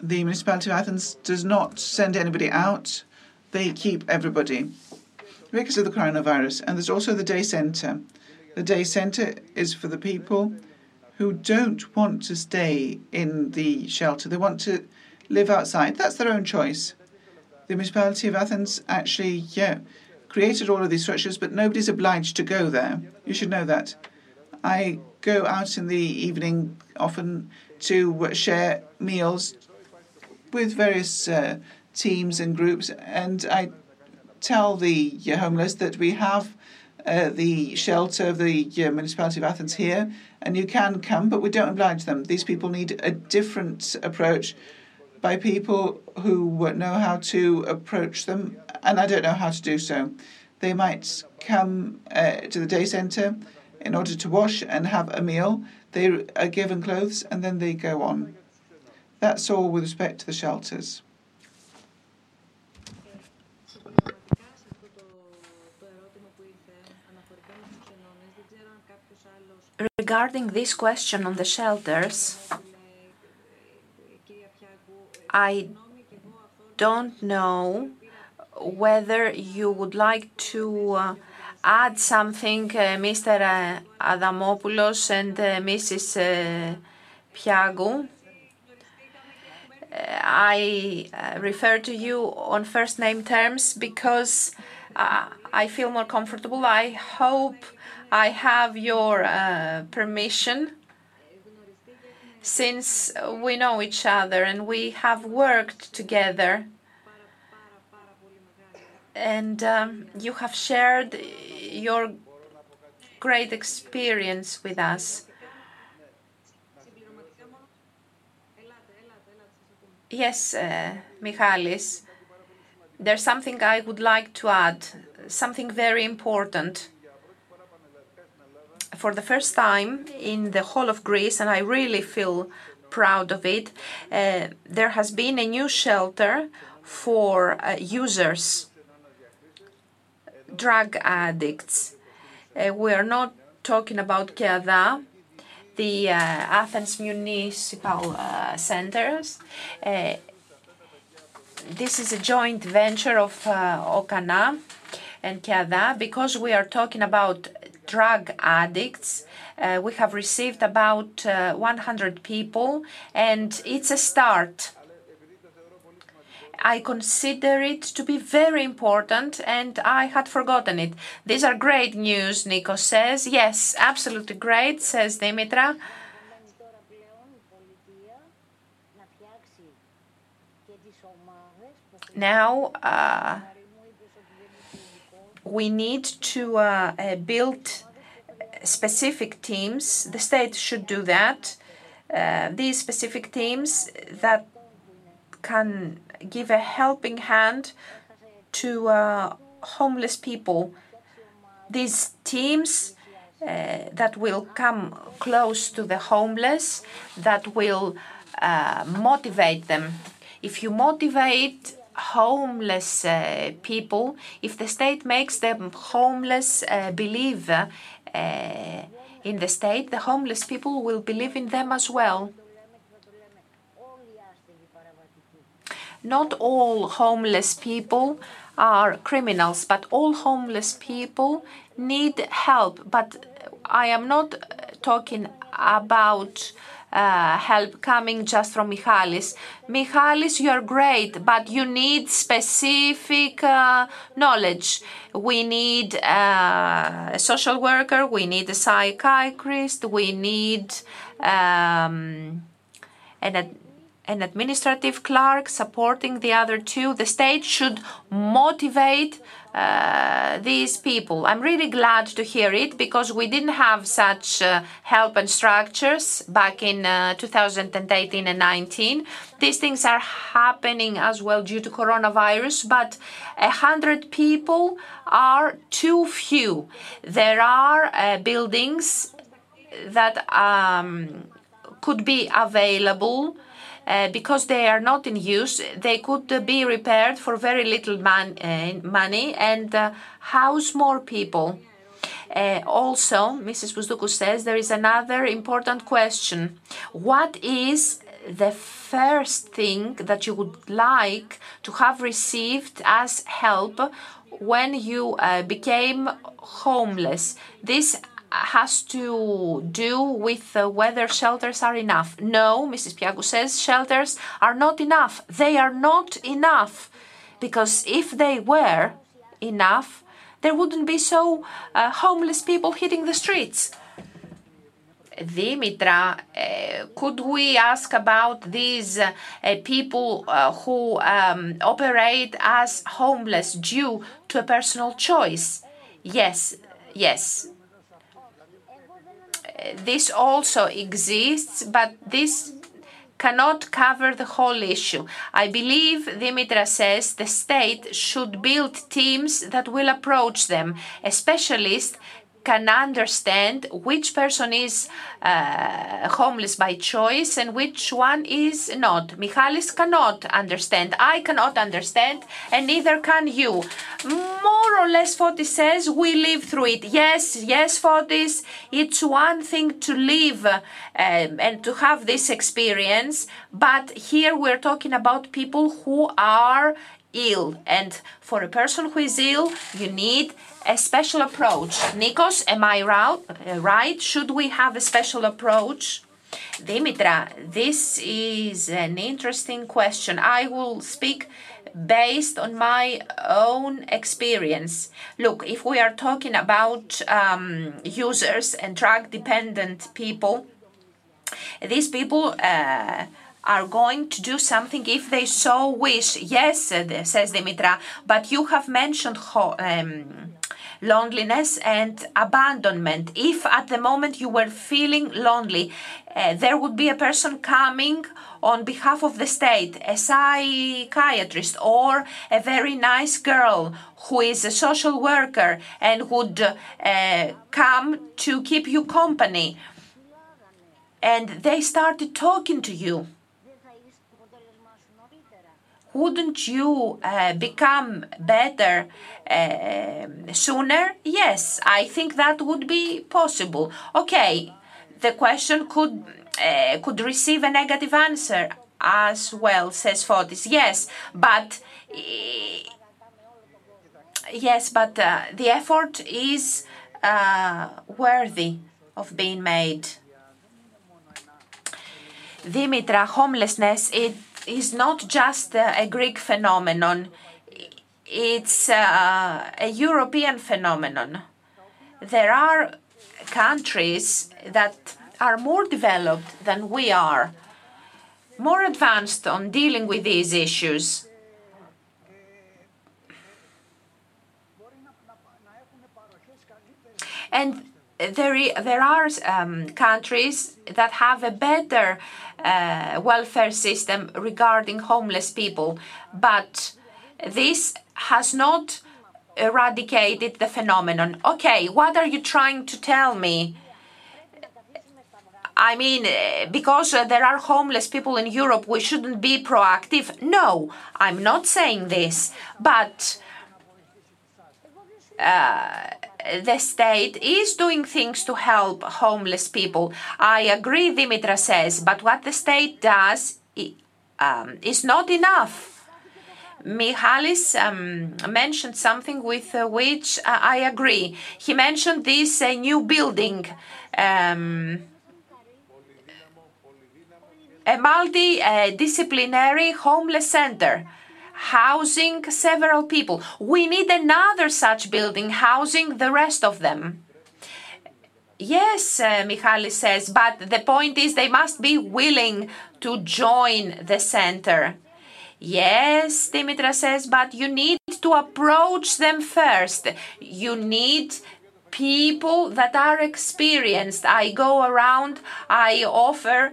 The municipality of Athens does not send anybody out, they keep everybody because of the coronavirus. And there's also the day centre. The day centre is for the people who don't want to stay in the shelter. They want to live outside. That's their own choice. The municipality of Athens actually, yeah, created all of these structures, but nobody's obliged to go there. You should know that. I go out in the evening often to share meals with various uh, teams and groups, and I tell the homeless that we have uh, the shelter of the uh, municipality of Athens here, and you can come, but we don't oblige them. These people need a different approach by people who know how to approach them, and I don't know how to do so. They might come uh, to the day centre in order to wash and have a meal. They are given clothes and then they go on. That's all with respect to the shelters. Regarding this question on the shelters, I don't know whether you would like to uh, add something, uh, Mr. Uh, Adamopoulos and uh, Mrs. Uh, Piangou. Uh, I refer to you on first name terms because I feel more comfortable. I hope I have your permission since we know each other and we have worked together and um, you have shared your great experience with us. Yes, uh, Michalis, there's something I would like to add, something very important. For the first time in the whole of Greece, and I really feel proud of it, uh, there has been a new shelter for uh, users drug addicts. We are not talking about KYADA, the uh, Athens Municipal uh, Centers. Uh, this is a joint venture of OKANA and KYADA because we are talking about drug addicts. We have received about 100 people and it's a start. I consider it to be very important and I had forgotten it. These are great news, Nico says. Yes, absolutely great, says Dimitra. Now, uh, we need to uh, uh, build specific teams. The state should do that. Uh, these specific teams that can give a helping hand to uh, homeless people. These teams uh, that will come close to the homeless, that will uh, motivate them. If you motivate homeless uh, people, if the state makes them homeless uh, believe uh, in the state, the homeless people will believe in them as well. Not all homeless people are criminals, but all homeless people need help. But I am not talking about uh, help coming just from Michalis. Michalis, you're great, but you need specific uh, knowledge. We need uh, a social worker, we need a psychiatrist, we need um, an an administrative clerk supporting the other two. The state should motivate uh, these people. I'm really glad to hear it because we didn't have such uh, help and structures back in uh, 2018 and 19. These things are happening as well due to coronavirus, but a hundred people are too few. There are uh, buildings that um, could be available because they are not in use, they could uh, be repaired for very little uh, money and house more people. Uh, also, Mrs. Bousdoukou says there is another important question. What is the first thing that you would like to have received as help when you uh, became homeless? This has to do with whether shelters are enough. No, Mrs. Piangou says shelters are not enough. They are not enough because if they were enough, there wouldn't be so uh, homeless people hitting the streets. Dimitra, uh, could we ask about these uh, people uh, who um, operate as homeless due to a personal choice? Yes, yes, this also exists, but this cannot cover the whole issue. I believe Dimitra says the state should build teams that will approach them, a specialist can understand which person is uh, homeless by choice and which one is not. Michalis cannot understand. I cannot understand, and neither can you. More or less, Fotis says we live through it. Yes, yes, Fotis, it's one thing to live um, and to have this experience, but here we're talking about people who are ill. And for a person who is ill, you need a special approach. Nikos, am I right? Should we have a special approach? Dimitra, this is an interesting question. I will speak based on my own experience. Look, if we are talking about um, users and drug dependent people, these people uh, are going to do something if they so wish. Yes, says Dimitra, but you have mentioned um, loneliness and abandonment. If at the moment you were feeling lonely, uh, there would be a person coming on behalf of the state, a psychiatrist or a very nice girl who is a social worker and would uh, come to keep you company. And they started talking to you wouldn't you uh, become better uh, sooner? Yes, I think that would be possible. Okay, the question could uh, could receive a negative answer as well, says Fotis. Yes, but yes, but uh, the effort is uh, worthy of being made. Dimitra, homelessness, it is not just a Greek phenomenon, it's a, European phenomenon. There are countries that are more developed than we are, more advanced on dealing with these issues. And there, there are um, countries that have a better uh, welfare system regarding homeless people, but this has not eradicated the phenomenon. Okay, what are you trying to tell me? I mean, because uh, there are homeless people in Europe, we shouldn't be proactive. No, I'm not saying this, but uh, the state is doing things to help homeless people. I agree, Dimitra says, but what the state does um, is not enough. Michalis um, mentioned something with uh, which uh, I agree. He mentioned this uh, new building, um, a multidisciplinary homeless center housing several people. We need another such building housing the rest of them. Yes, uh, Michalis says, but the point is they must be willing to join the center. Yes, Dimitra says, but you need to approach them first. You need people that are experienced. I go around, I offer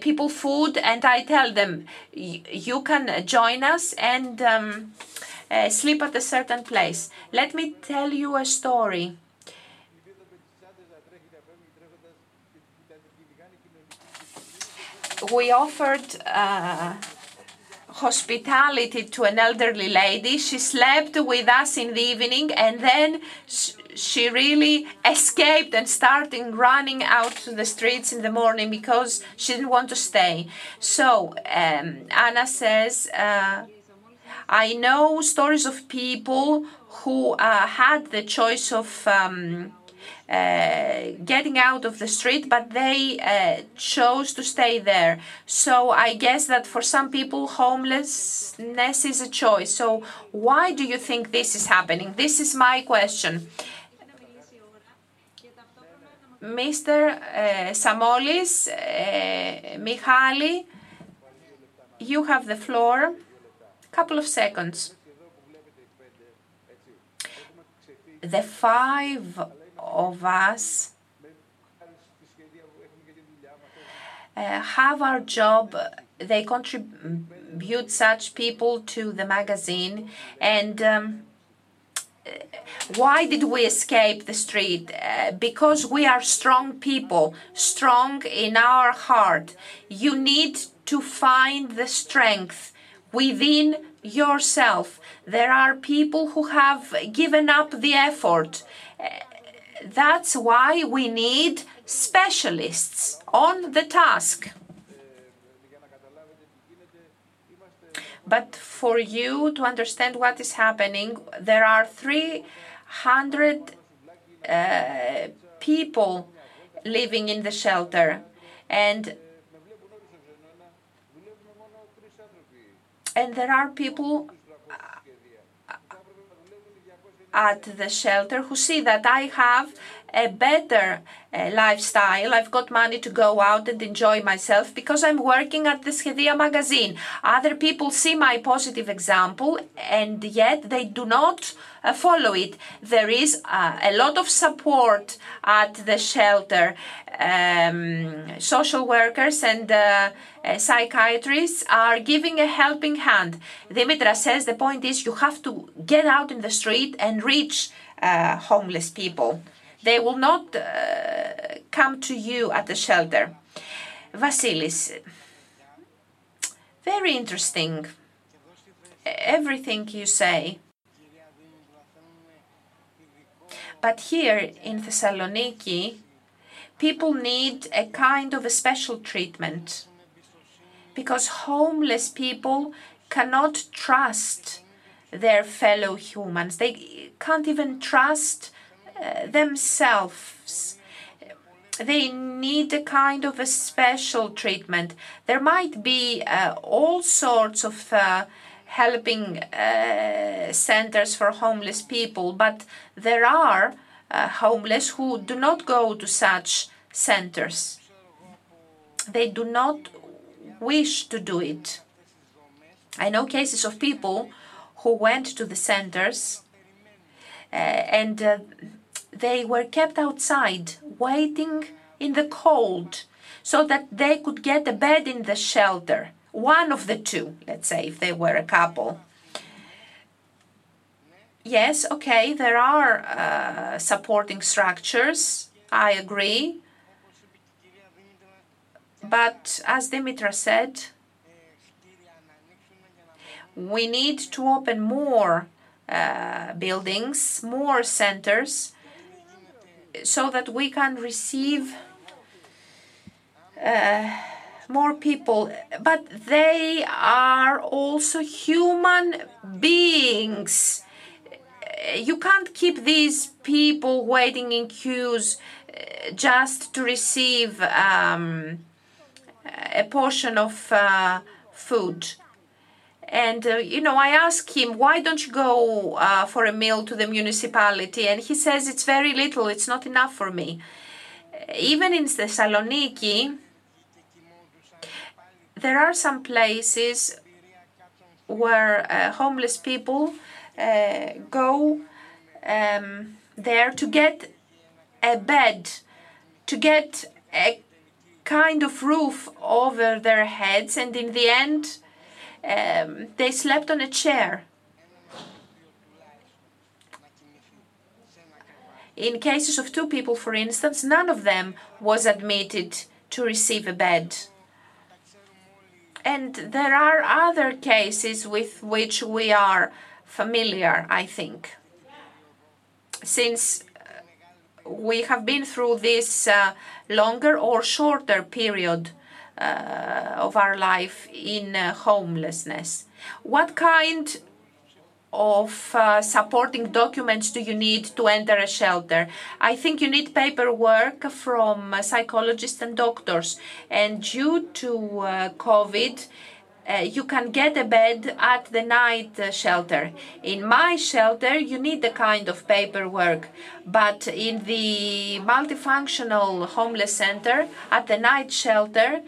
people food and I tell them, you can join us and um, uh, sleep at a certain place. Let me tell you a story. We offered uh, hospitality to an elderly lady. She slept with us in the evening and then she really escaped and started running out to the streets in the morning because she didn't want to stay. So um, Anna says, uh, I know stories of people who uh, had the choice of um, getting out of the street, but they uh, chose to stay there. So I guess that for some people, homelessness is a choice. So why do you think this is happening? This is my question. Mr. Uh, Samolis, uh, Michali, you have the floor. Couple of seconds. The five of us uh, have our job. They contribute such people to the magazine. And um, why did we escape the street? Uh, because we are strong people, strong in our heart. You need to find the strength within yourself. There are people who have given up the effort. That's why we need specialists on the task. But for you to understand what is happening, there are 300 uh, people living in the shelter. And and there are people at the shelter who see that I have a better uh, lifestyle. I've got money to go out and enjoy myself because I'm working at the Shedia magazine. Other people see my positive example and yet they do not uh, follow it. There is uh, a lot of support at the shelter. Um, social workers and uh, uh, psychiatrists are giving a helping hand. Dimitra says the point is you have to get out in the street and reach uh, homeless people. They will not uh, come to you at the shelter. Vasilis, very interesting. Everything you say. But here in Thessaloniki, people need a kind of a special treatment because homeless people cannot trust their fellow humans. They can't even trust themselves. They need a kind of a special treatment. There might be uh, all sorts of uh, helping uh, centers for homeless people, but there are uh, homeless who do not go to such centers. They do not wish to do it. I know cases of people who went to the centers uh, and uh, they were kept outside waiting in the cold so that they could get a bed in the shelter. One of the two, let's say, if they were a couple. Yes, okay, there are uh, supporting structures, I agree. But as Dimitra said, we need to open more uh, buildings, more centers, so that we can receive uh, more people. But they are also human beings. You can't keep these people waiting in queues uh, just to receive um, a portion of uh, food. And, uh, you know, I ask him, why don't you go uh, for a meal to the municipality? And he says, it's very little, it's not enough for me. Even in Thessaloniki, there are some places where uh, homeless people uh, go um, there to get a bed, to get a kind of roof over their heads, and in the end, um, they slept on a chair. In cases of two people, for instance, none of them was admitted to receive a bed. And there are other cases with which we are familiar, I think. Since uh, we have been through this uh, longer or shorter period uh, of our life in uh, homelessness. What kind of uh, supporting documents do you need to enter a shelter? I think you need paperwork from psychologists and doctors. And due to uh, COVID, uh, you can get a bed at the night uh, shelter. In my shelter, you need the kind of paperwork, but in the multifunctional homeless center, at the night shelter,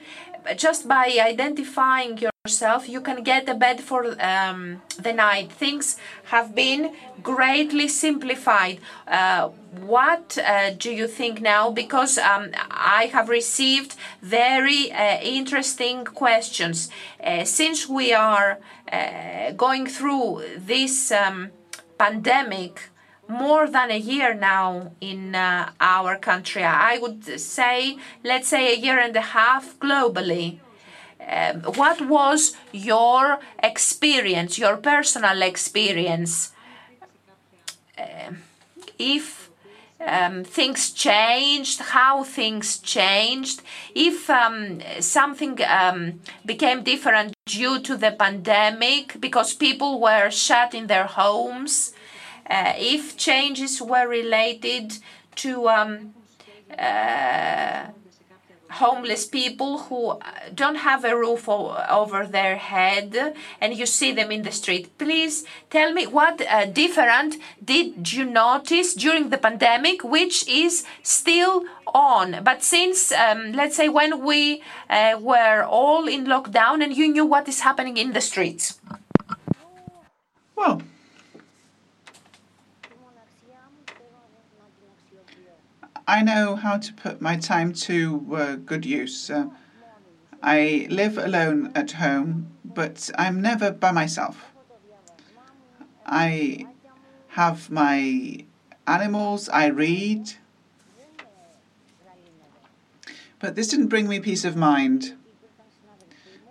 just by identifying your yourself, you can get a bed for um, the night. Things have been greatly simplified. Uh, what uh, do you think now? Because um, I have received very uh, interesting questions. Uh, since we are uh, going through this um, pandemic, more than a year now in uh, our country. I would say, let's say, a year and a half globally. Um, what was your experience, your personal experience? Um, if um, things changed, how things changed, if um, something um, became different due to the pandemic because people were shut in their homes, uh, if changes were related to um, uh, homeless people who don't have a roof over their head and you see them in the street. Please tell me what uh, different did you notice during the pandemic, which is still on. But since, um, let's say, when we uh, were all in lockdown and you knew what is happening in the streets. Well, I know how to put my time to uh, good use. Uh, I live alone at home, but I'm never by myself. I have my animals, I read. But this didn't bring me peace of mind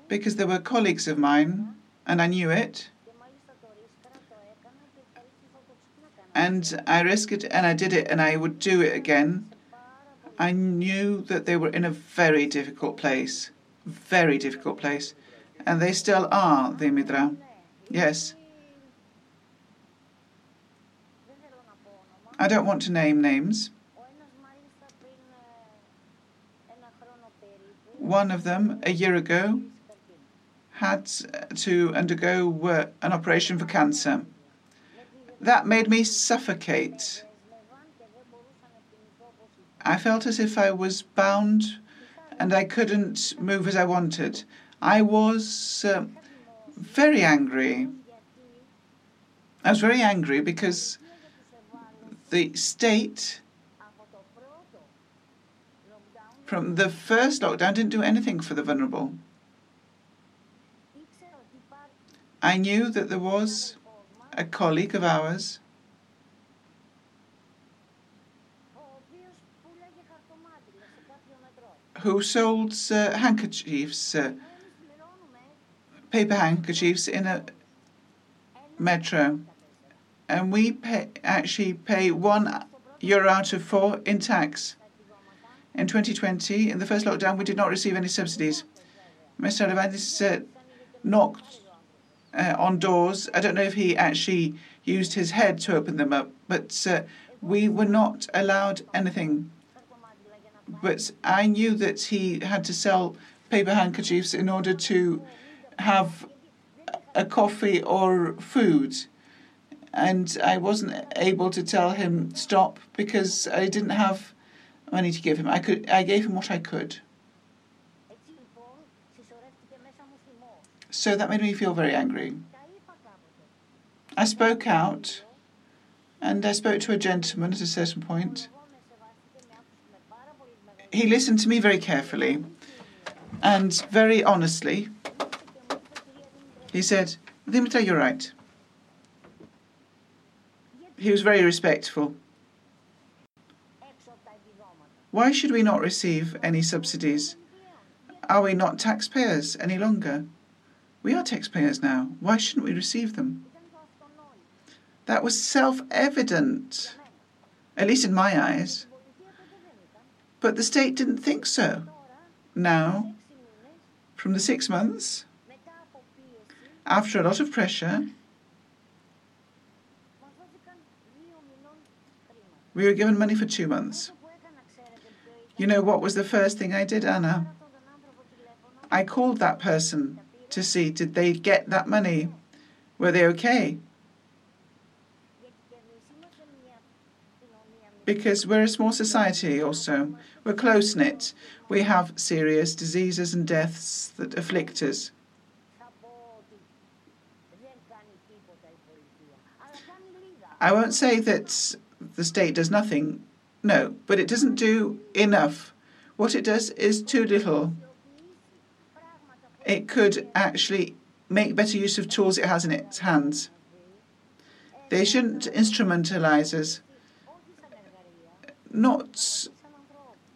because there were colleagues of mine and I knew it and I risked it and I did it and I would do it again. I knew that they were in a very difficult place, very difficult place, and they still are, the Dimitra. Yes. I don't want to name names. One of them, a year ago, had to undergo uh, an operation for cancer. That made me suffocate. I felt as if I was bound and I couldn't move as I wanted. I was uh, very angry. I was very angry because the state from the first lockdown didn't do anything for the vulnerable. I knew that there was a colleague of ours who sold uh, handkerchiefs, uh, paper handkerchiefs in a metro. And we pay, actually pay one euro out of four in tax. In 2020, in the first lockdown, we did not receive any subsidies. Mr. Levantis uh, knocked uh, on doors. I don't know if he actually used his head to open them up, but uh, we were not allowed anything. But I knew that he had to sell paper handkerchiefs in order to have a coffee or food. And I wasn't able to tell him stop because I didn't have money to give him. I could I gave him what I could. So that made me feel very angry. I spoke out and I spoke to a gentleman at a certain point. He listened to me very carefully and very honestly. He said, Dimitra, you're right. He was very respectful. Why should we not receive any subsidies? Are we not taxpayers any longer? We are taxpayers now. Why shouldn't we receive them? That was self evident, at least in my eyes. But the state didn't think so. Now, from the six months, after a lot of pressure, we were given money for two months. You know what was the first thing I did, Anna? I called that person to see did they get that money? Were they okay? Because we're a small society, also. We're close knit. We have serious diseases and deaths that afflict us. I won't say that the state does nothing, no, but it doesn't do enough. What it does is too little. It could actually make better use of tools it has in its hands. They shouldn't instrumentalize us, not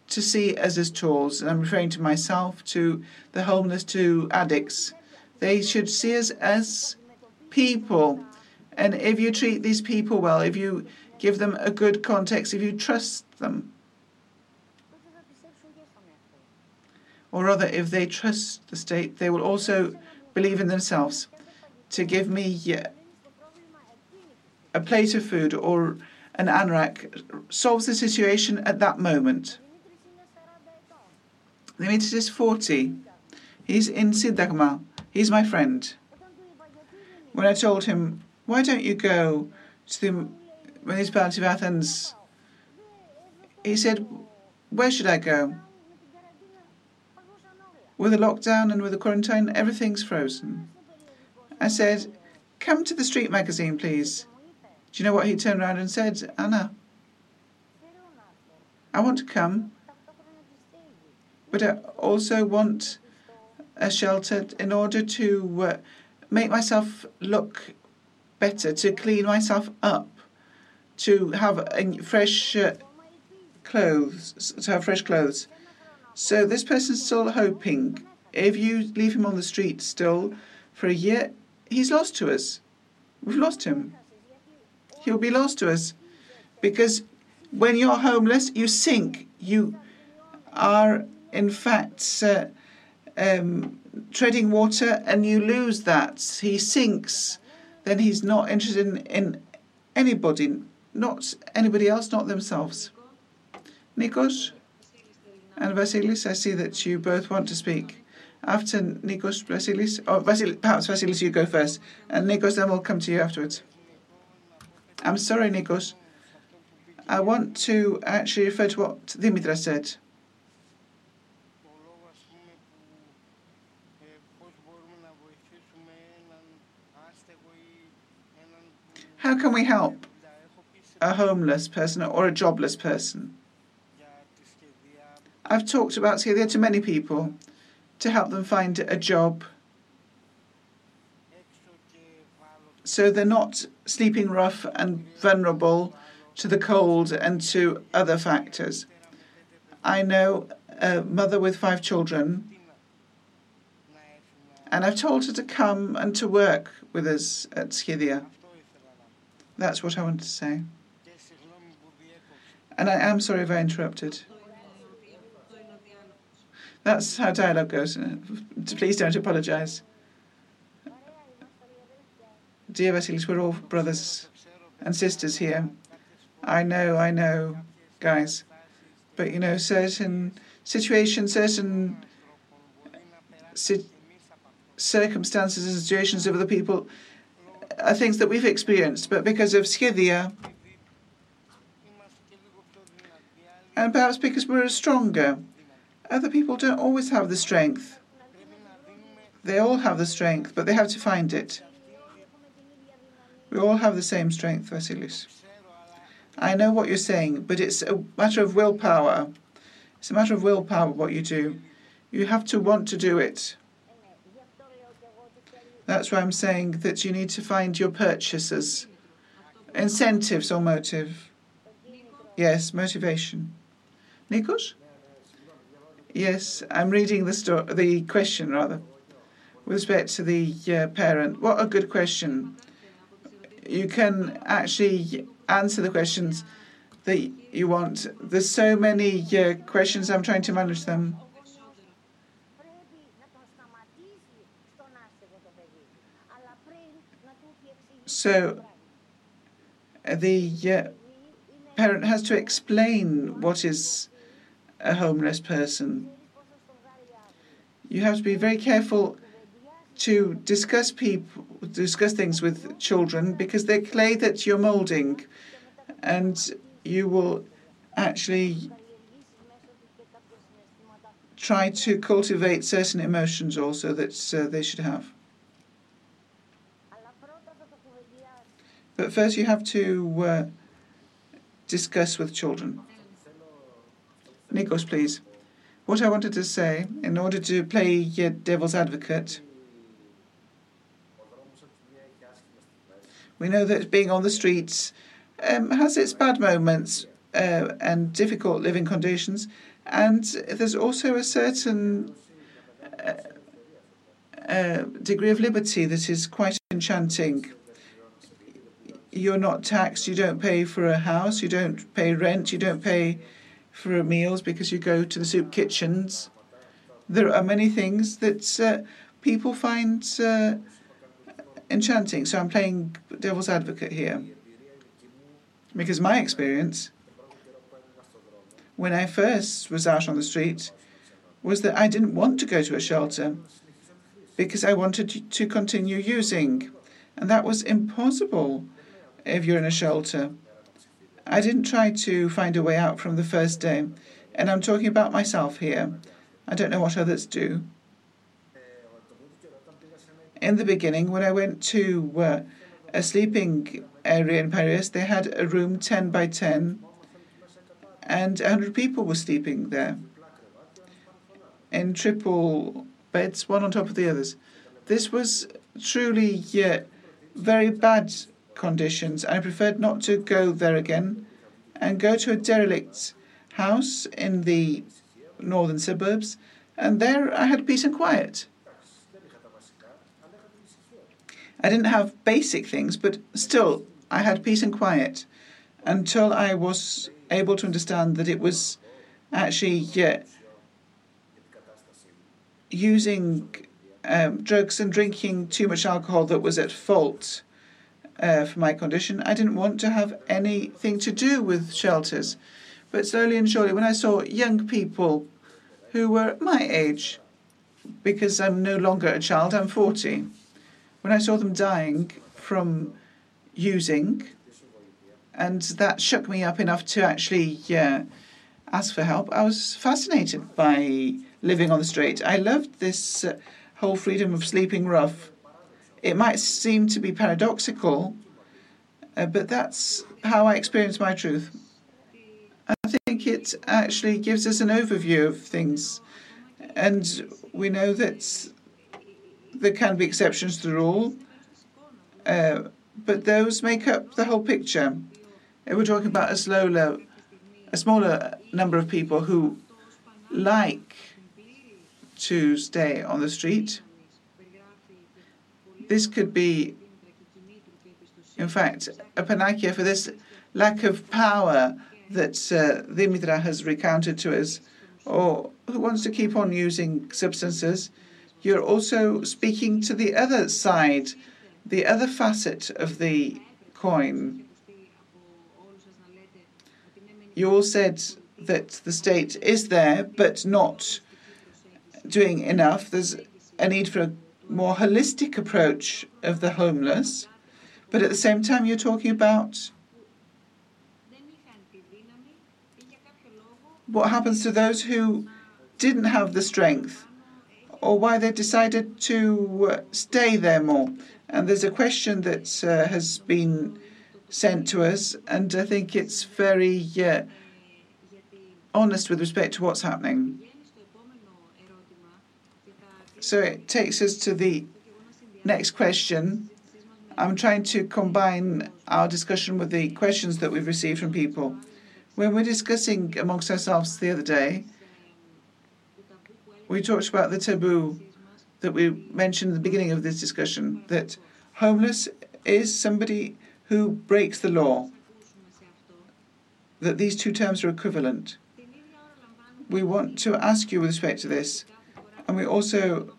to see us as tools. and I'm referring to myself, to the homeless, to addicts. They should see us as people. And if you treat these people well, if you give them a good context, if you trust them, or rather, if they trust the state, they will also believe in themselves. To give me a plate of food or an anorak solves the situation at that moment. The Dimitris is 40. He's in Syntagma. He's my friend. When I told him, why don't you go to the municipality of Athens? He said, where should I go? With the lockdown and with the quarantine, everything's frozen. I said, come to the street magazine, please. Do you know what he turned around and said? Anna, I want to come, but I also want a shelter in order to uh, make myself look better, to clean myself up, to have fresh uh, clothes, to have fresh clothes. So this person's still hoping. If you leave him on the street still for a year, he's lost to us. We've lost him. He'll be lost to us because when you're homeless, you sink. You are, in fact, uh, um, treading water and you lose that. He sinks. Then he's not interested in, in anybody, not anybody else, not themselves. Nikos and Vasilis, I see that you both want to speak. After Nikos, Vasilis, oh, or Vasilis, perhaps Vasilis, you go first, and Nikos, then we'll come to you afterwards. I'm sorry, Nikos. I want to actually refer to what Dimitra said. How can we help a homeless person or a jobless person? I've talked about Shedia to many people to help them find a job so they're not sleeping rough and vulnerable to the cold and to other factors. I know a mother with five children, and I've told her to come and to work with us at Shedia. That's what I want to say. And I am sorry if I interrupted. That's how dialogue goes. Please don't apologise. Dear Vasilis, we're all brothers and sisters here. I know, I know, guys. But you know, certain situations, certain si- circumstances and situations of other people are things that we've experienced, but because of Shedia, and perhaps because we're stronger, other people don't always have the strength. They all have the strength, but they have to find it. We all have the same strength, Vasilis. I know what you're saying, but it's a matter of willpower. It's a matter of willpower what you do. You have to want to do it. That's why I'm saying that you need to find your purchasers. Incentives or motive. Yes, motivation. Nikos? Yes, I'm reading the sto- the question rather, with respect to the uh, parent. What a good question you can actually answer the questions that you want. There's so many uh, questions, I'm trying to manage them. So the uh, parent has to explain what is a homeless person. You have to be very careful to discuss people, discuss things with children because they're clay that you're molding, and you will actually try to cultivate certain emotions also that uh, they should have. But first, you have to uh, discuss with children. Nikos, please. What I wanted to say, in order to play your devil's advocate, we know that being on the streets um, has its bad moments uh, and difficult living conditions, and there's also a certain uh, uh, degree of liberty that is quite enchanting. You're not taxed, you don't pay for a house, you don't pay rent, you don't pay for meals because you go to the soup kitchens. There are many things that uh, people find uh, enchanting. So I'm playing devil's advocate here. Because my experience, when I first was out on the street, was that I didn't want to go to a shelter because I wanted to continue using. And that was impossible if you're in a shelter. I didn't try to find a way out from the first day. And I'm talking about myself here. I don't know what others do. In the beginning, when I went to uh, a sleeping area in Paris, they had a room 10 by 10, and 100 people were sleeping there in triple beds, one on top of the others. This was truly yeah, very bad conditions. I preferred not to go there again and go to a derelict house in the northern suburbs, and there I had peace and quiet. I didn't have basic things, but still I had peace and quiet until I was able to understand that it was actually yeah, using um, drugs and drinking too much alcohol that was at fault uh, for my condition. I didn't want to have anything to do with shelters. But slowly and surely, when I saw young people who were my age, because I'm no longer a child, I'm 40, when I saw them dying from using, and that shook me up enough to actually uh, ask for help, I was fascinated by living on the street. I loved this uh, whole freedom of sleeping rough it might seem to be paradoxical, uh, but that's how I experience my truth. I think it actually gives us an overview of things, and we know that there can be exceptions to the rule, uh, but those make up the whole picture. If we're talking about a slower, a smaller number of people who like to stay on the street this could be, in fact, a panacea for this lack of power that uh, Dimitra has recounted to us, or who wants to keep on using substances. You're also speaking to the other side, the other facet of the coin. You all said that the state is there, but not doing enough. There's a need for a more holistic approach of the homeless, but at the same time, you're talking about what happens to those who didn't have the strength or why they decided to stay there more. And there's a question that uh, has been sent to us, and I think it's very uh, honest with respect to what's happening. So it takes us to the next question. I'm trying to combine our discussion with the questions that we've received from people. When we're discussing amongst ourselves the other day, we talked about the taboo that we mentioned at the beginning of this discussion that homeless is somebody who breaks the law, that these two terms are equivalent. We want to ask you with respect to this and we also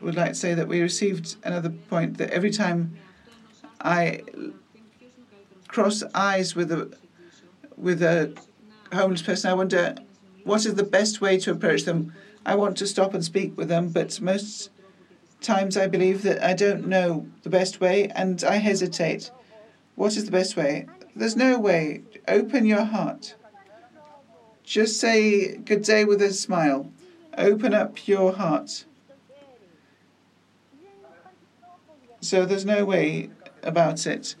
would like to say that we received another point that every time I cross eyes with a with a homeless person, I wonder what is the best way to approach them. I want to stop and speak with them, but most times I believe that I don't know the best way and I hesitate. What is the best way? There's no way. Open your heart. Just say good day with a smile. Open up your heart. So there's no way about it.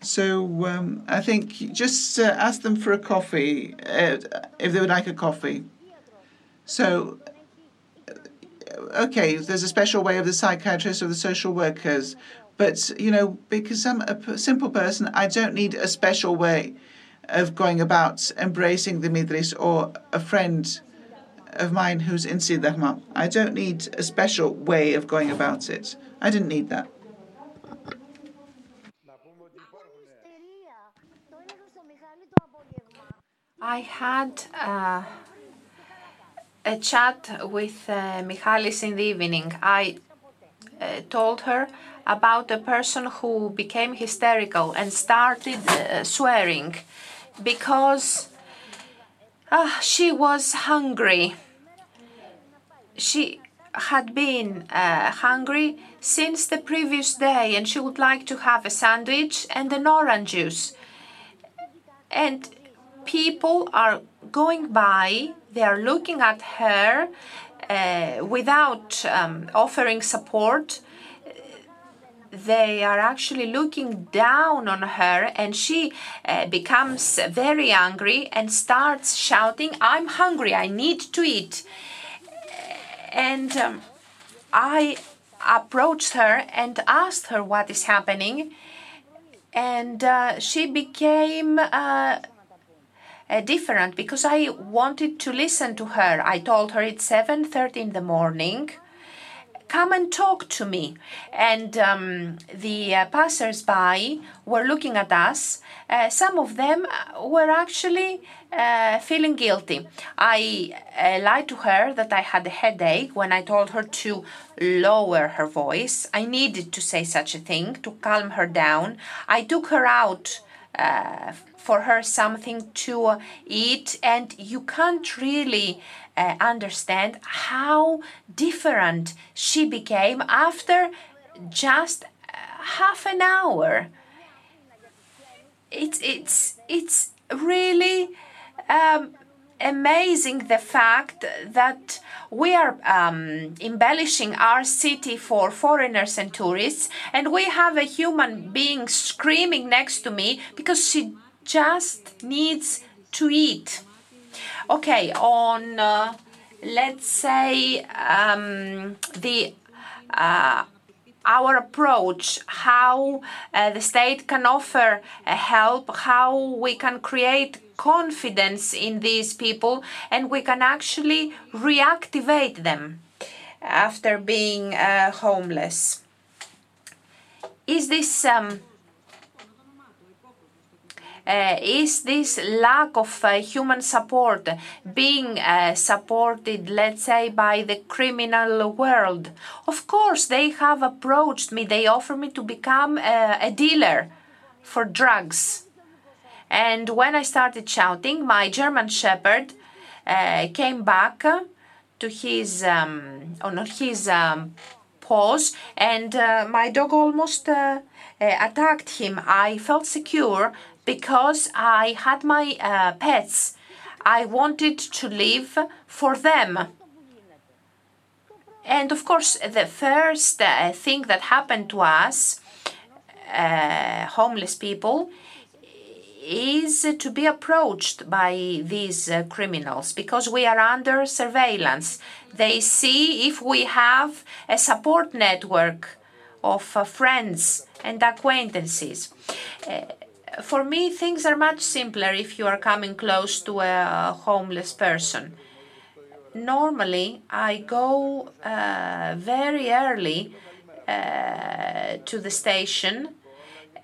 So um, I think just uh, ask them for a coffee uh, if they would like a coffee. So, uh, okay, there's a special way of the psychiatrists or the social workers, but you know, because I'm a simple person, I don't need a special way of going about embracing the Dimitris or a friend of mine who's in Syntagma. I don't need a special way of going about it. I didn't need that. I had uh, a chat with uh, Michalis in the evening. I uh, told her about a person who became hysterical and started uh, swearing because uh, she was hungry. She had been uh, hungry since the previous day and she would like to have a sandwich and an orange juice. And people are going by, they are looking at her uh, without um, offering support. They are actually looking down on her, and she uh, becomes very angry and starts shouting, I'm hungry, I need to eat. And um, I approached her and asked her what is happening, and uh, she became uh, uh, different because I wanted to listen to her. I told her it's 7:30 in the morning. Come and talk to me. And um, the uh, passers-by were looking at us. Uh, some of them were actually uh, feeling guilty. I uh, lied to her that I had a headache when I told her to lower her voice. I needed to say such a thing to calm her down. I took her out uh, for her something to eat, and you can't really uh, understand how different she became after just uh, half an hour. It's it's it's really um, amazing the fact that we are um, embellishing our city for foreigners and tourists, and we have a human being screaming next to me because she just needs to eat. Okay, on uh, let's say um, the uh, our approach, how uh, the state can offer help, how we can create confidence in these people, and we can actually reactivate them after being uh, homeless. Is this um, uh, is this lack of uh, human support being uh, supported, let's say, by the criminal world? Of course, they have approached me, they offer me to become a dealer for drugs. And when I started shouting, my German Shepherd uh, came back to his um, on his um, paws, and uh, my dog almost uh, attacked him. I felt secure because I had my uh, pets. I wanted to live for them. And of course, the first uh, thing that happened to us, uh, homeless people, is to be approached by these uh, criminals because we are under surveillance. They see if we have a support network of uh, friends and acquaintances. Uh, for me, things are much simpler if you are coming close to a homeless person. Normally, I go uh, very early uh, to the station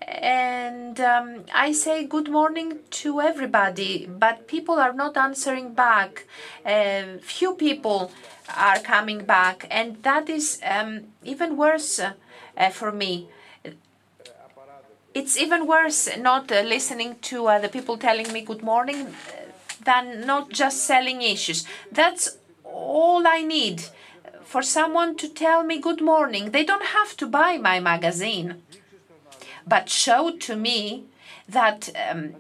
and um, I say good morning to everybody, but people are not answering back. Uh, few people are coming back, and that is um, even worse uh, for me it's even worse not uh, listening to uh, the people telling me good morning uh, than not just selling issues. That's all I need for someone to tell me good morning. They don't have to buy my magazine, but show to me that um,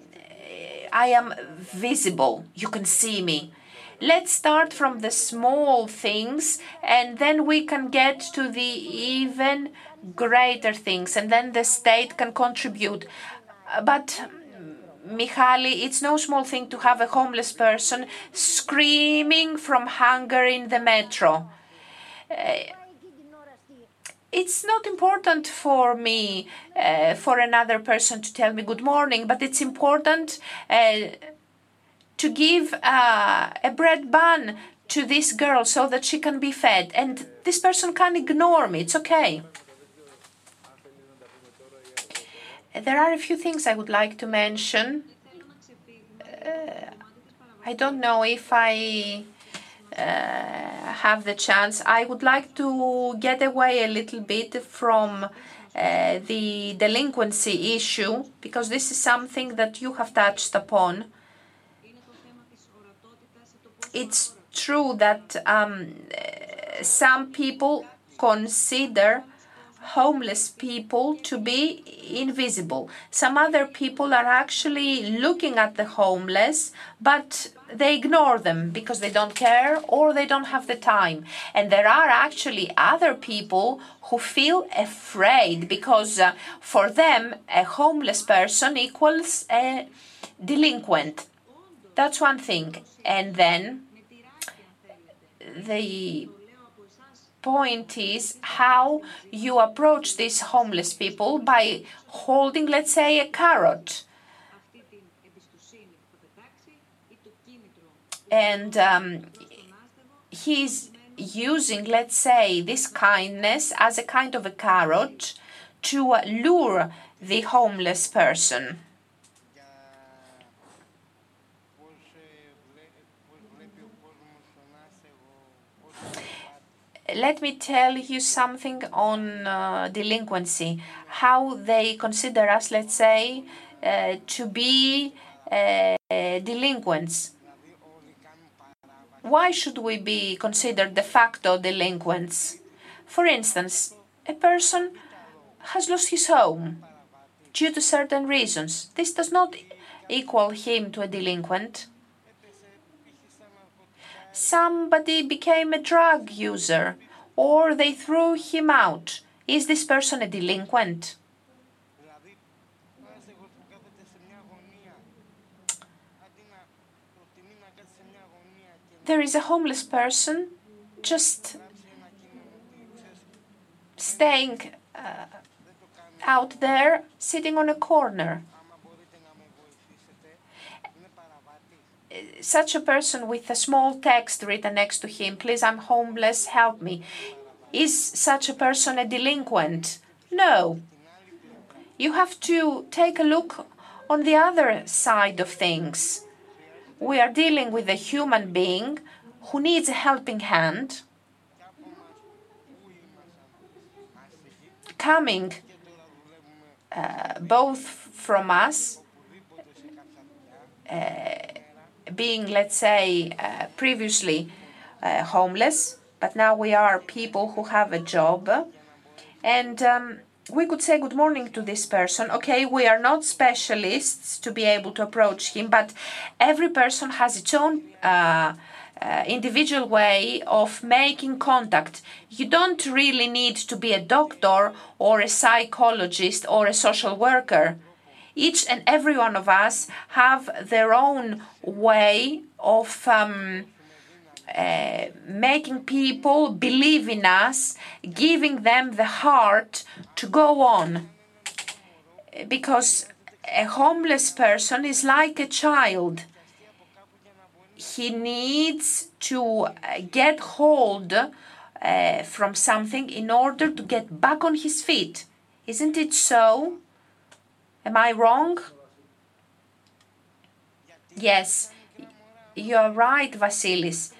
I am visible. You can see me. Let's start from the small things and then we can get to the even greater things and then the state can contribute. But Mihaly, it's no small thing to have a homeless person screaming from hunger in the metro. Uh, it's not important for me, uh, for another person to tell me good morning, but it's important uh, to give a bread bun to this girl so that she can be fed. And this person can ignore me, it's okay. There are a few things I would like to mention. Uh, I don't know if I uh, have the chance. I would like to get away a little bit from uh, the delinquency issue because this is something that you have touched upon. It's true that um, some people consider homeless people to be invisible. Some other people are actually looking at the homeless, but they ignore them because they don't care or they don't have the time. And there are actually other people who feel afraid because uh, for them, a homeless person equals a delinquent. That's one thing. And then the point is how you approach these homeless people by holding, let's say, a carrot and um, he's using, let's say, this kindness as a kind of a carrot to lure the homeless person. Let me tell you something on uh, delinquency, how they consider us, let's say, uh, to be uh, delinquents why should we be considered de facto delinquents? For instance, a person has lost his home due to certain reasons. This does not equal him to a delinquent. Somebody became a drug user or they threw him out. Is this person a delinquent? there is a homeless person just staying uh, out there, sitting on a corner. Such a person with a small text written next to him, please, I'm homeless, help me. Is such a person a delinquent? No. You have to take a look on the other side of things we are dealing with a human being who needs a helping hand coming uh, both from us uh, being let's say uh, previously uh, homeless but now we are people who have a job and um, we could say good morning to this person. Okay, we are not specialists to be able to approach him, but every person has its own uh, uh, individual way of making contact. You don't really need to be a doctor or a psychologist or a social worker. Each and every one of us have their own way of um, uh, making people believe in us, giving them the heart to go on. Because a homeless person is like a child. He needs to get hold uh, from something in order to get back on his feet. Isn't it so? Am I wrong? Yes, you're right, Vasilis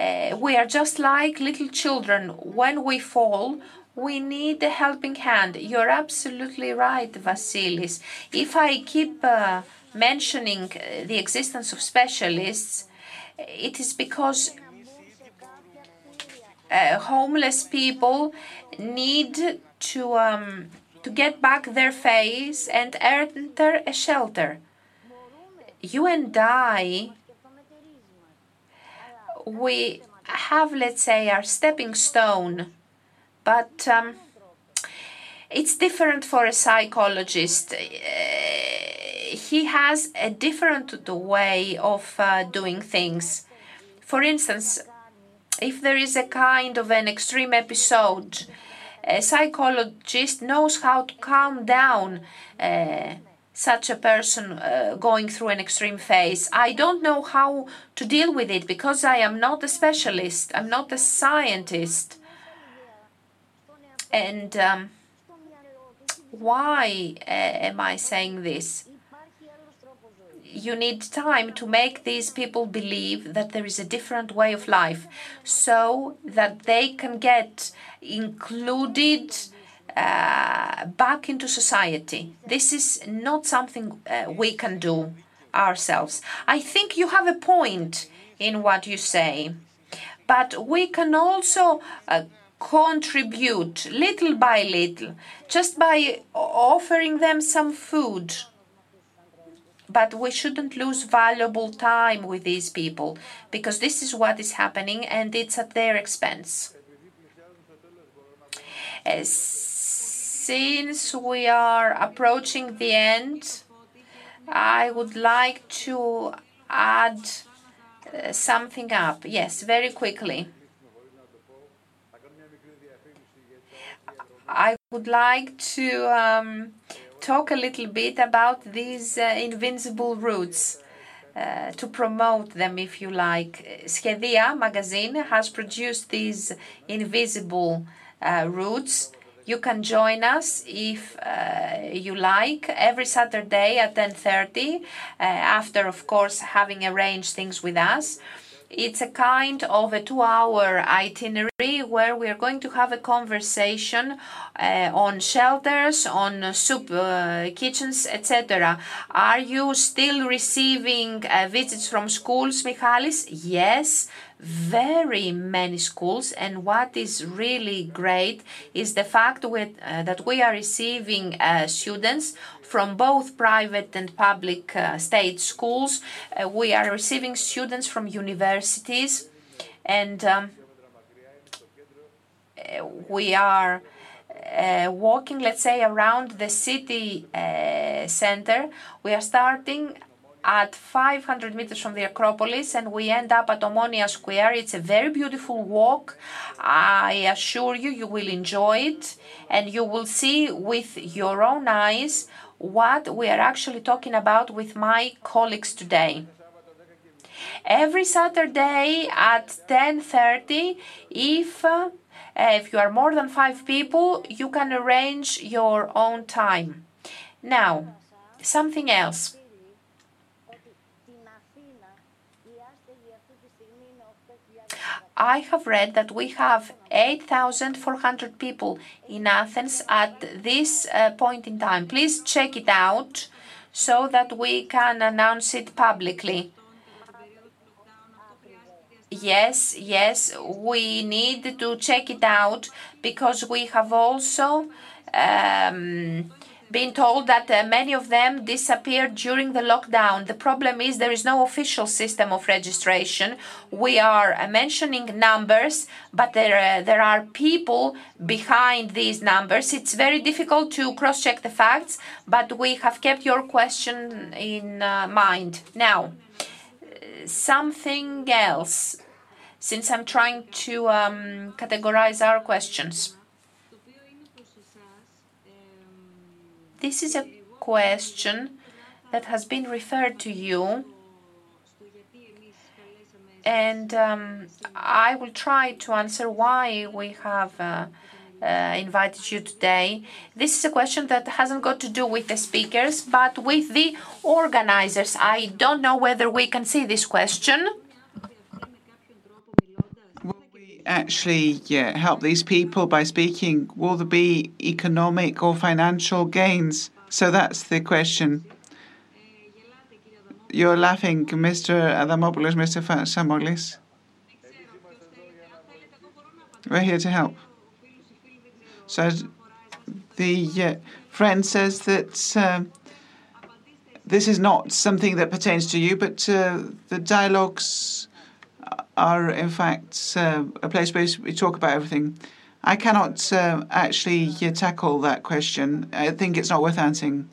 uh, we are just like little children. When we fall, we need a helping hand. You're absolutely right, Vasilis. If I keep uh, mentioning uh, the existence of specialists, it is because uh, homeless people need to um, to get back their face and enter a shelter. You and I we have, let's say, our stepping stone, but um, it's different for a psychologist. Uh, he has a different way of uh, doing things. For instance, if there is a kind of an extreme episode, a psychologist knows how to calm down uh, such a person uh, going through an extreme phase. I don't know how to deal with it because I am not a specialist, I'm not a scientist. And um, why uh, am I saying this? You need time to make these people believe that there is a different way of life so that they can get included uh, back into society. This is not something uh, we can do ourselves. I think you have a point in what you say, but we can also uh, contribute little by little just by offering them some food but we shouldn't lose valuable time with these people because this is what is happening and it's at their expense. Since we are approaching the end, I would like to add uh, something up. Yes, very quickly. I would like to um, talk a little bit about these uh, invincible routes. Uh, to promote them, if you like. Shedia magazine has produced these invisible uh, routes. You can join us if uh, you like every Saturday at 10:30. Uh, after, of course, having arranged things with us. It's a kind of a two hour itinerary where we are going to have a conversation uh, on shelters, on soup uh, kitchens, etc. Are you still receiving uh, visits from schools, Michalis? Yes, very many schools. And what is really great is the fact with, uh, that we are receiving uh, students from both private and public uh, state schools. Uh, we are receiving students from universities and um, uh, we are uh, walking, let's say, around the city uh, center. We are starting at 500 meters from the Acropolis and we end up at Omonia Square. It's a very beautiful walk. I assure you, you will enjoy it and you will see with your own eyes what we are actually talking about with my colleagues today. Every Saturday at 10:30, if uh, if you are more than five people, you can arrange your own time. Now, something else. I have read that we have 8,400 people in Athens at this uh, point in time. Please check it out so that we can announce it publicly. Yes, yes, we need to check it out because we have also um, been told that uh, many of them disappeared during the lockdown. The problem is there is no official system of registration. We are uh, mentioning numbers, but there uh, there are people behind these numbers. It's very difficult to cross-check the facts, but we have kept your question in uh, mind. Now, something else, since I'm trying to um, categorize our questions. This is a question that has been referred to you, and um, I will try to answer why we have uh, uh, invited you today. This is a question that hasn't got to do with the speakers, but with the organizers. I don't know whether we can see this question. Will we actually yeah, help these people by speaking? Will there be economic or financial gains? So that's the question. You're laughing, Mr. Adamopoulos, Mr. Samolis. We're here to help. So the uh, friend says that uh, this is not something that pertains to you, but uh, the dialogues are, in fact, uh, a place where we talk about everything. I cannot uh, actually uh, tackle that question. I think it's not worth answering.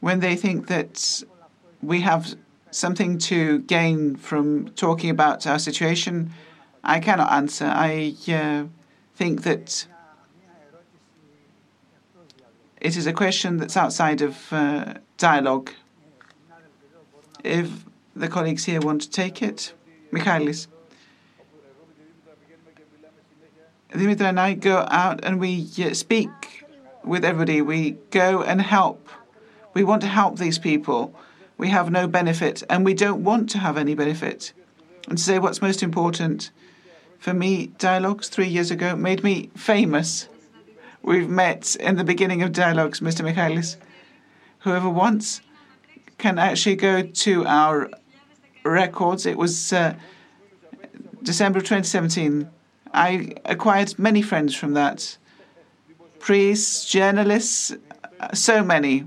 When they think that we have something to gain from talking about our situation, I cannot answer. I uh, think that it is a question that's outside of uh, dialogue. If the colleagues here want to take it, Michalis. Dimitra and I go out and we uh, speak with everybody. We go and help. We want to help these people. We have no benefit and we don't want to have any benefit. And to say what's most important, for me, dialogues three years ago made me famous. We've met in the beginning of dialogues, Mr. Michalis. Whoever wants can actually go to our records. It was uh, December 2017. I acquired many friends from that. Priests, journalists, so many.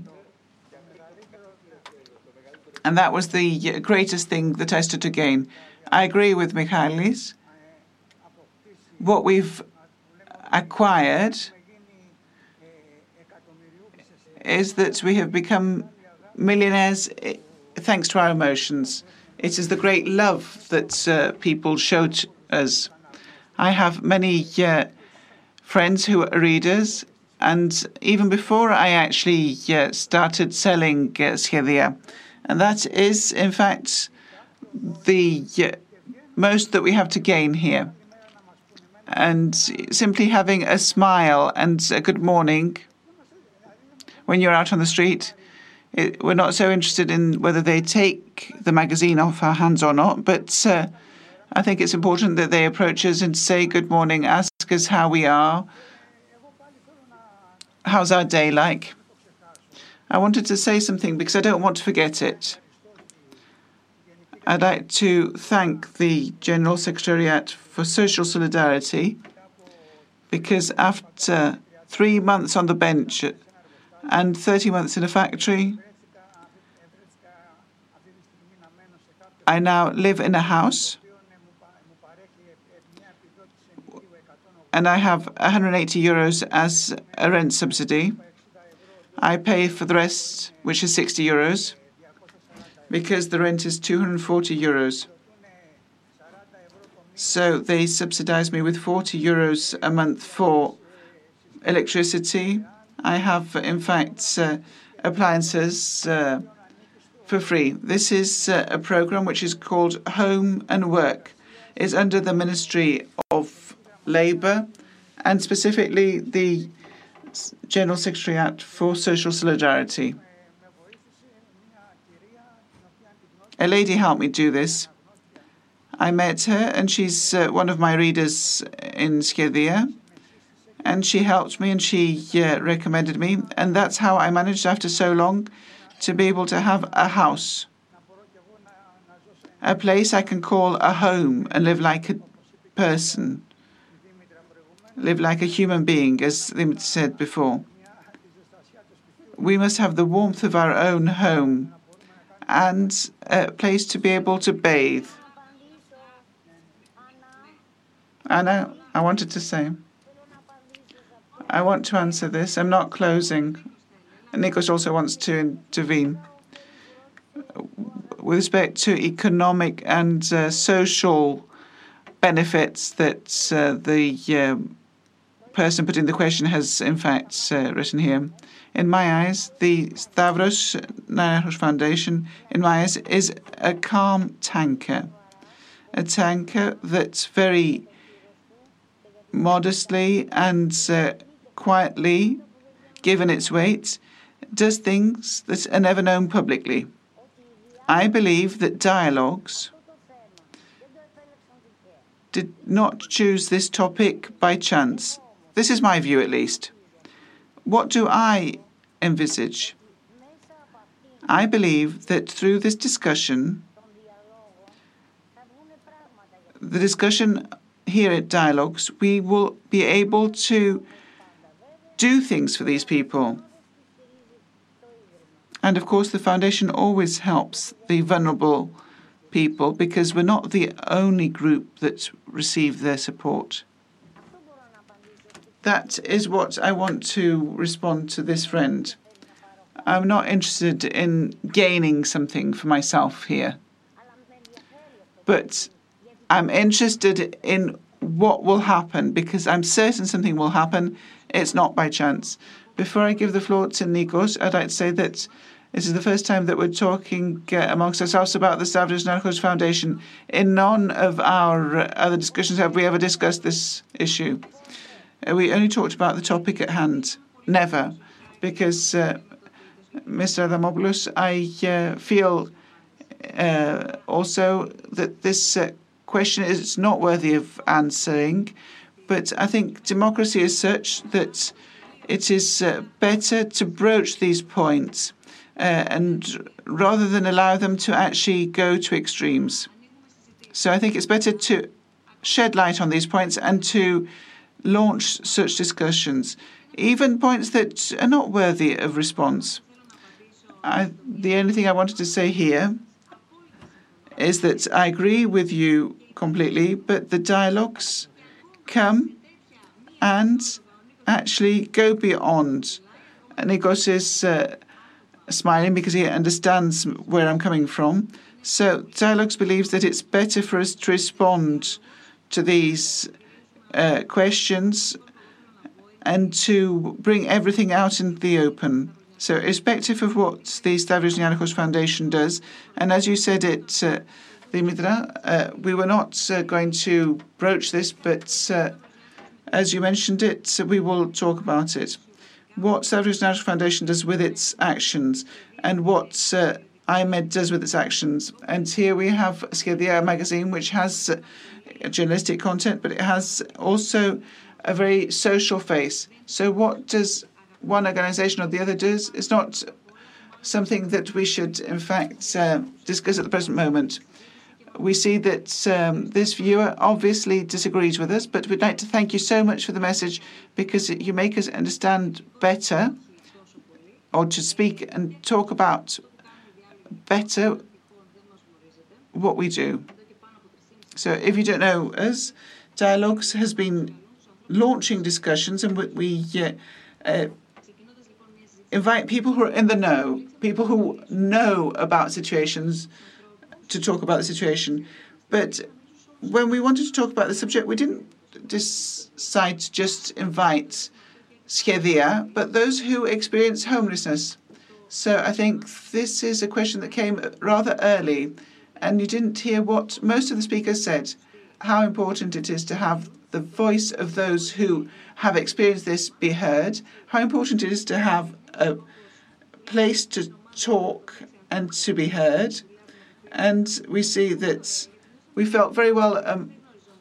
And that was the greatest thing that I stood to gain. I agree with Michalis. What we've acquired is that we have become millionaires thanks to our emotions. It is the great love that uh, people showed us. I have many uh, friends who are readers, and even before I actually uh, started selling uh, and that is, in fact, the most that we have to gain here. And simply having a smile and a good morning when you're out on the street. It, we're not so interested in whether they take the magazine off our hands or not, but uh, I think it's important that they approach us and say good morning, ask us how we are, how's our day like. I wanted to say something because I don't want to forget it. I'd like to thank the General Secretariat for Social Solidarity because after three months on the bench and 30 months in a factory. I now live in a house and I have 180 euros as a rent subsidy. I pay for the rest, which is 60 euros, because the rent is 240 euros. So they subsidize me with 40 euros a month for electricity, I have, in fact, uh, appliances uh, for free. This is uh, a program which is called Home and Work. It's under the Ministry of Labour and specifically the General Secretariat for Social Solidarity. A lady helped me do this. I met her, and she's uh, one of my readers in Shedia and she helped me and she uh, recommended me. And that's how I managed after so long to be able to have a house, a place I can call a home and live like a person, live like a human being, as they said before. We must have the warmth of our own home and a place to be able to bathe. Anna, I wanted to say. I want to answer this. I'm not closing. Nikos also wants to intervene. With respect to economic and uh, social benefits that uh, the uh, person putting the question has, in fact, uh, written here. In my eyes, the Stavros Niarchos Foundation, in my eyes, is a calm tanker. A tanker that's very modestly and uh, quietly, given its weight, does things that are never known publicly. I believe that dialogues did not choose this topic by chance. This is my view, at least. What do I envisage? I believe that through this discussion, the discussion here at Dialogues, we will be able to do things for these people. And of course, the foundation always helps the vulnerable people because we're not the only group that receive their support. That is what I want to respond to this friend. I'm not interested in gaining something for myself here, but I'm interested in what will happen because I'm certain something will happen. It's not by chance. Before I give the floor to Nikos, I'd like to say that this is the first time that we're talking uh, amongst ourselves about the Stavros Niarchos Foundation. In none of our other discussions have we ever discussed this issue. Uh, we only talked about the topic at hand. Never. Because, uh, Mr. Adamopoulos, I uh, feel uh, also that this question is not worthy of answering. But I think democracy is such that it is better to broach these points uh, and rather than allow them to actually go to extremes. So I think it's better to shed light on these points and to launch such discussions, even points that are not worthy of response. I, the only thing I wanted to say here is that I agree with you completely, but the dialogues come and actually go beyond Nikos' uh, smiling because he understands where I'm coming from. So Dialogues believes that it's better for us to respond to these uh, questions and to bring everything out into the open. So, irrespective of what the Stavros Niarchos Foundation does, and as you said it, uh, Uh, we were not uh, going to broach this, but uh, as you mentioned it, we will talk about it what Stavros Niarchos Foundation does with its actions and what iMEdD does with its actions. And here we have Shedia magazine, which has uh, journalistic content, but it has also a very social face. So what does one organization or the other do is not something that we should, in fact, uh, discuss at the present moment we see that um, this viewer obviously disagrees with us, but we'd like to thank you so much for the message because you make us understand better or to speak and talk about better what we do. So if you don't know us, Dialogues has been launching discussions and we uh, uh, invite people who are in the know, people who know about situations to talk about the situation. But when we wanted to talk about the subject, we didn't decide to just invite Shedia, but those who experience homelessness. So I think this is a question that came rather early, and you didn't hear what most of the speakers said how important it is to have the voice of those who have experienced this be heard, how important it is to have a place to talk and to be heard, and we see that we felt very well um,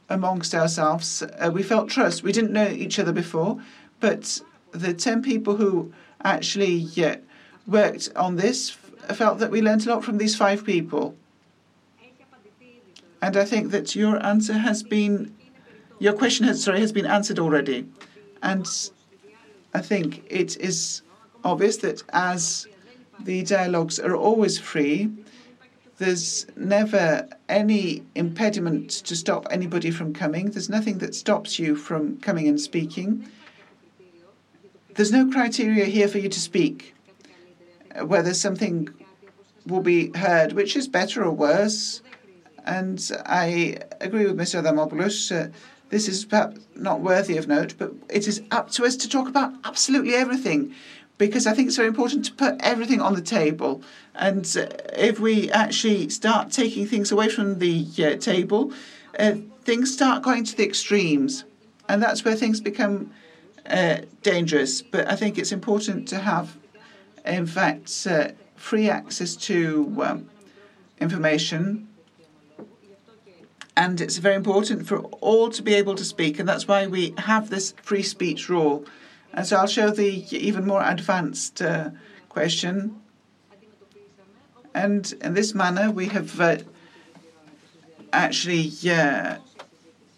amongst ourselves. Uh, we felt trust. We didn't know each other before, but the 10 people who actually uh, worked on this felt that we learned a lot from these five people. And I think that your answer has been, your question has, sorry, has been answered already. And I think it is obvious that as the dialogues are always free, there's never any impediment to stop anybody from coming. There's nothing that stops you from coming and speaking. There's no criteria here for you to speak, whether something will be heard, which is better or worse. And I agree with Mr. Adamopoulos. Uh, this is perhaps not worthy of note, but it is up to us to talk about absolutely everything because I think it's very important to put everything on the table. And uh, if we actually start taking things away from the uh, table, uh, things start going to the extremes. And that's where things become uh, dangerous. But I think it's important to have, in fact, uh, free access to um, information. And it's very important for all to be able to speak. And that's why we have this free speech rule. And so I'll show the even more advanced uh, question. And in this manner, we have uh, actually uh,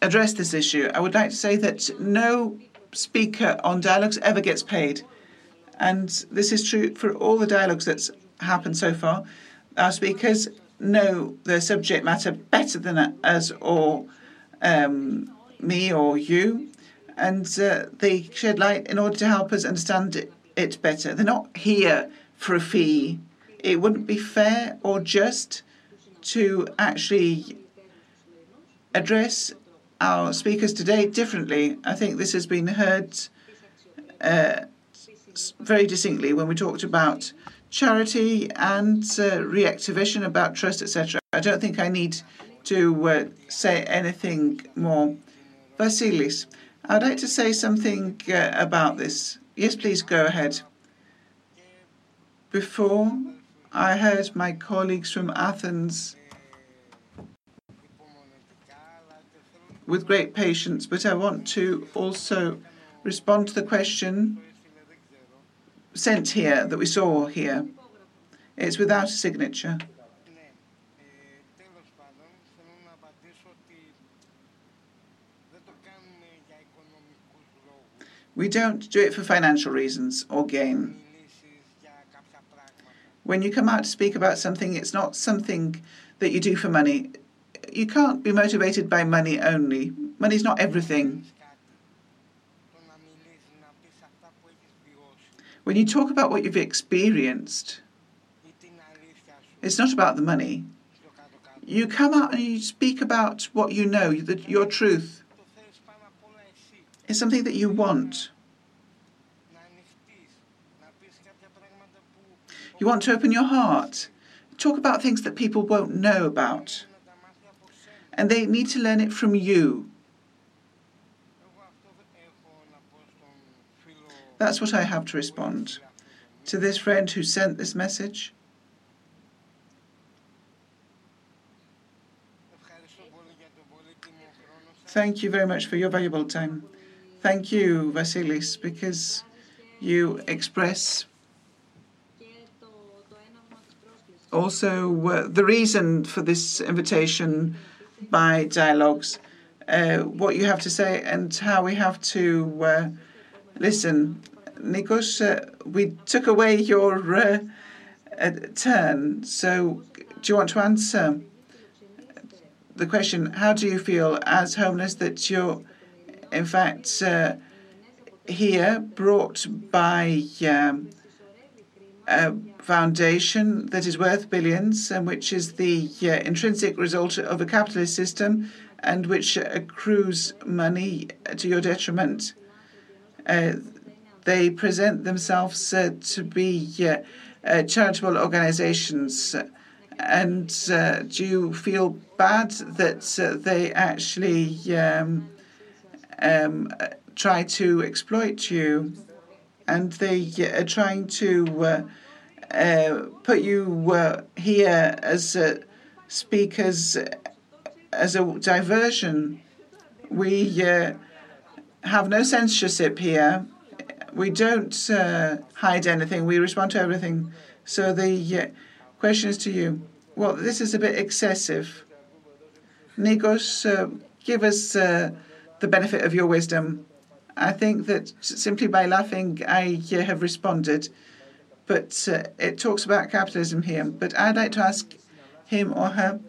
addressed this issue. I would like to say that no speaker on dialogues ever gets paid. And this is true for all the dialogues that's happened so far. Our speakers know the subject matter better than us or um, me or you, and uh, they shed light in order to help us understand it, better. They're not here for a fee. It wouldn't be fair or just to actually address our speakers today differently. I think this has been heard uh, very distinctly when we talked about charity and uh, reactivation, about trust, etc. I don't think I need to uh, say anything more. Vasilis, I'd like to say something uh, about this. Yes, please go ahead. Before, I heard my colleagues from Athens with great patience, but I want to also respond to the question sent here that we saw here. It's without a signature. We don't do it for financial reasons or gain. When you come out to speak about something, it's not something that you do for money. You can't be motivated by money only. Money's not everything. When you talk about what you've experienced, it's not about the money. You come out and you speak about what you know, your truth. It's something that you want. You want to open your heart. Talk about things that people won't know about. And they need to learn it from you. That's what I have to respond to this friend who sent this message. Thank you very much for your valuable time. Thank you, Vasilis, because you express also uh, the reason for this invitation by dialogues, uh, what you have to say, and how we have to uh, listen. Nikos, uh, we took away your uh, turn, so do you want to answer the question? How do you feel as homeless that you're, in fact, uh, here brought by um, a foundation that is worth billions and which is the uh, intrinsic result of a capitalist system and which accrues money to your detriment? Uh, they present themselves uh, to be uh, uh, charitable organizations. And do you feel bad that they actually um, um, try to exploit you? And they are trying to put you here as speakers as a diversion. We have no censorship here. We don't uh, hide anything. We respond to everything. So the uh, question is to you. Well, this is a bit excessive. Nikos, uh, give us uh, the benefit of your wisdom. I think that simply by laughing, I uh, have responded. But uh, it talks about capitalism here. But I'd like to ask him or her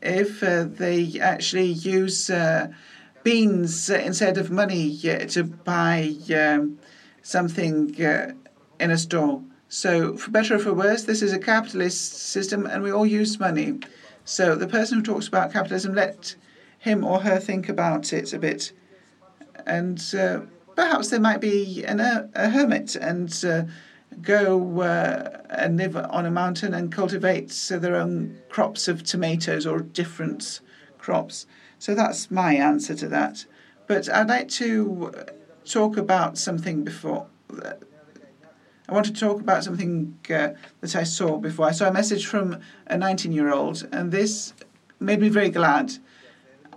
if they actually use beans instead of money to buy um, something uh, in a store. So, for better or for worse, this is a capitalist system and we all use money. So, the person who talks about capitalism, let him or her think about it a bit. And uh, perhaps there might be an, uh, a hermit and uh, go uh, and live on a mountain and cultivate their own crops of tomatoes or different crops. So that's my answer to that. But I'd like to talk about something before. I want to talk about something uh, that I saw before. I saw a message from a 19 year old, and this made me very glad.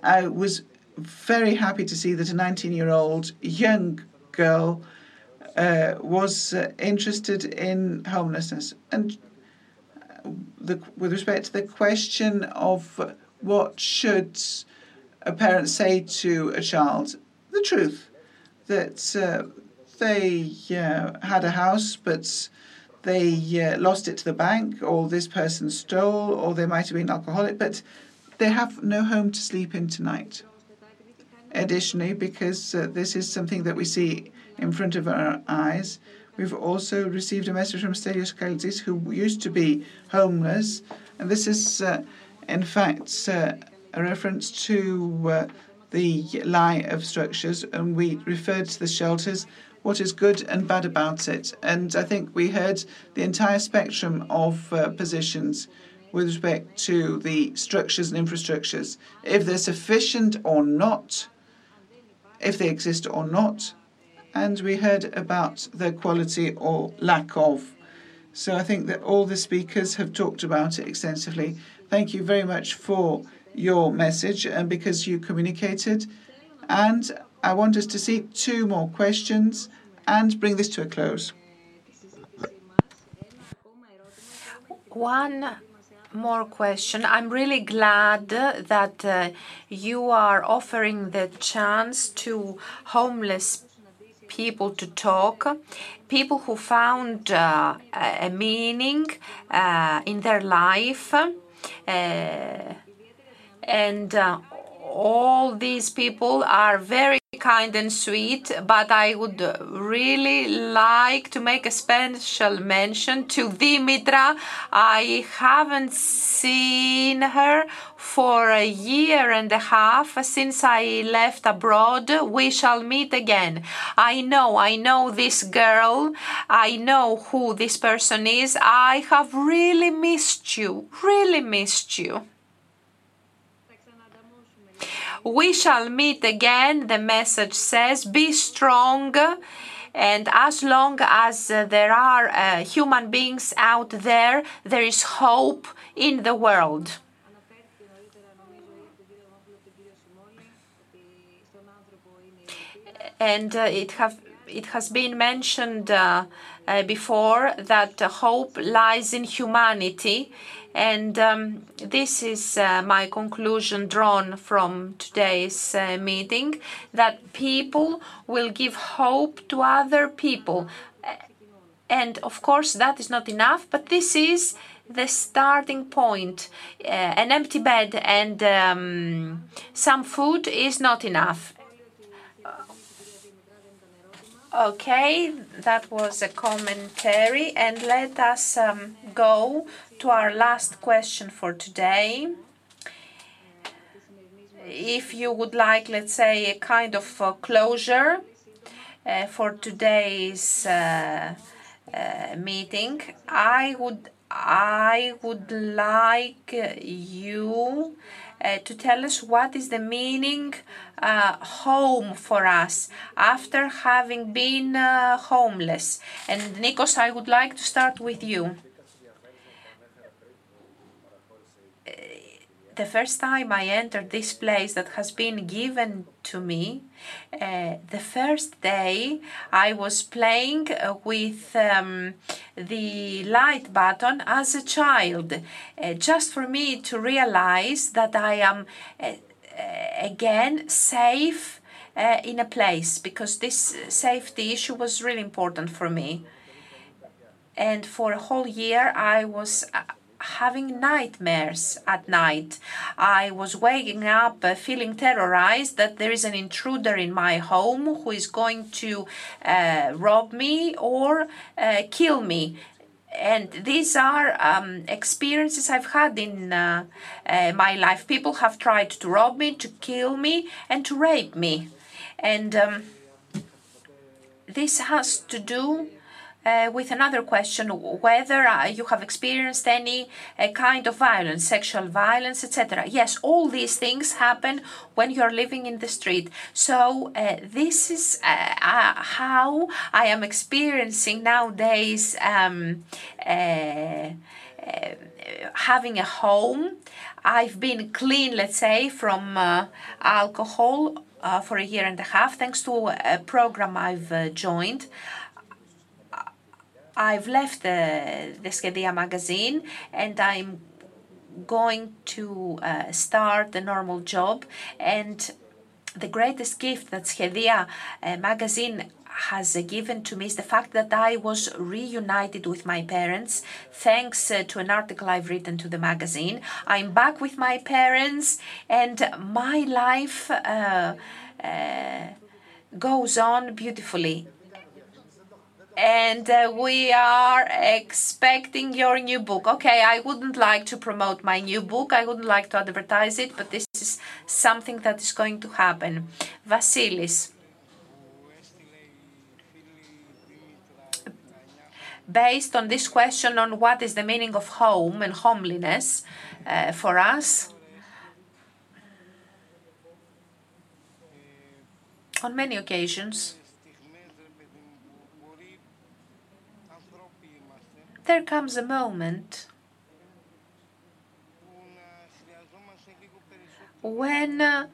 I was very happy to see that a 19 year old young girl uh, was uh, interested in homelessness. And the, with respect to the question of what should a parent say to a child, the truth that uh, they uh, had a house, but they uh, lost it to the bank, or this person stole, or they might have been alcoholic, but they have no home to sleep in tonight. Additionally, because uh, this is something that we see in front of our eyes, we've also received a message from Stelios Kalitzis, who used to be homeless, and this is, uh, in fact, uh, a reference to uh, the lie of structures, and we referred to the shelters what is good and bad about it. And I think we heard the entire spectrum of uh, positions with respect to the structures and infrastructures, if they're sufficient or not, if they exist or not. And we heard about their quality or lack of. So I think that all the speakers have talked about it extensively. Thank you very much for your message and because you communicated. And I want us to see two more questions and bring this to a close. One more question. I'm really glad that uh, you are offering the chance to homeless people to talk, people who found uh, a meaning uh, in their life. Uh, and uh, all these people are very kind and sweet, but I would really like to make a special mention to Dimitra. I haven't seen her for a year and a half since I left abroad. We shall meet again. I know, I know this girl. I know who this person is. I have really missed you, really missed you. We shall meet again, the message says. Be strong. And as long as uh, there are uh, human beings out there, there is hope in the world. And uh, it, have, it has been mentioned uh, uh, before that hope lies in humanity um, this is uh, my conclusion drawn from today's uh, meeting that people will give hope to other people. And of course, that is not enough, but this is the starting point. Uh, an empty bed and um, some food is not enough. Okay, that was a commentary, and let us um, go to our last question for today. If you would like, let's say, a kind of uh, closure uh, for today's uh, uh meeting, I would I would like you uh, to tell us what is the meaning uh, home for us after having been uh, homeless. And Nikos, I would like to start with you. The first time I entered this place that has been given to me, uh, the first day I was playing with um, the light button as a child, uh, just for me to realize that I am uh, again safe uh, in a place because this safety issue was really important for me. And for a whole year, I was uh, having nightmares at night. I was waking up uh, feeling terrorized that there is an intruder in my home who is going to uh, rob me or uh, kill me. And these are um, experiences I've had in uh, uh, my life. People have tried to rob me, to kill me, and to rape me. And um, this has to do with another question whether uh, you have experienced any uh, kind of violence, sexual violence, etc. Yes, all these things happen when you're living in the street. So, uh, this is uh, uh, how I am experiencing nowadays um, having a home. I've been clean, let's say, from alcohol for a year and a half thanks to a program I've joined. I've left the, the Shedia magazine and I'm going to uh, start a normal job and the greatest gift that Shedia uh, magazine has given to me is the fact that I was reunited with my parents thanks uh, to an article I've written to the magazine. I'm back with my parents, and my life uh, uh, goes on beautifully. And uh, we are expecting your new book. Okay, I wouldn't like to promote my new book, I wouldn't like to advertise it, but this is something that is going to happen. Vasilis. based on this question on what is the meaning of home and homeliness uh, for us. On many occasions, there comes a moment when uh,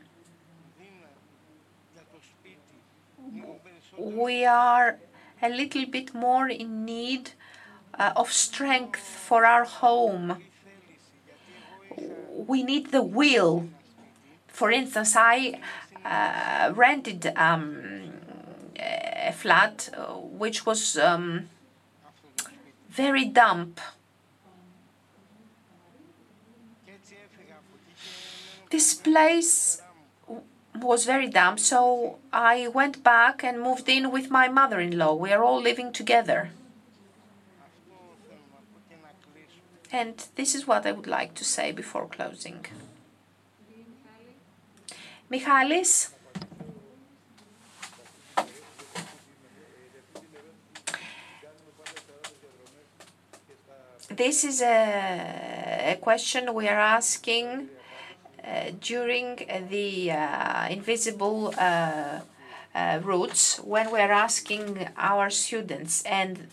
we are a little bit more in need uh, of strength for our home. We need the will. For instance, I uh, rented um, a flat uh, which was um, very damp. This place was very damp, so I went back and moved in with my mother in law. We are all living together. And this is what I would like to say before closing. Michalis? This is a, question we are asking uh, during the uh, invisible uh, routes when we're asking our students. And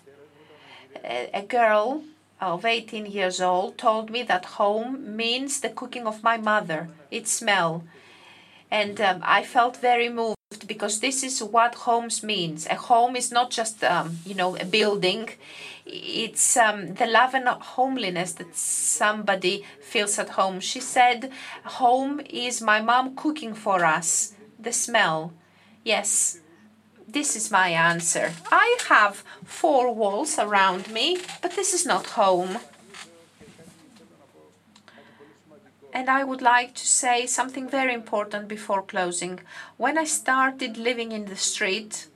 a girl of 18 years old told me that home means the cooking of my mother, its smell. And um, I felt very moved because this is what homes means. A home is not just, um, you know, a building it's um, the love and homeliness that somebody feels at home. She said, Home is my mom cooking for us, the smell. Yes, this is my answer. I have four walls around me, but this is not home. And I would like to say something very important before closing. When I started living in the street,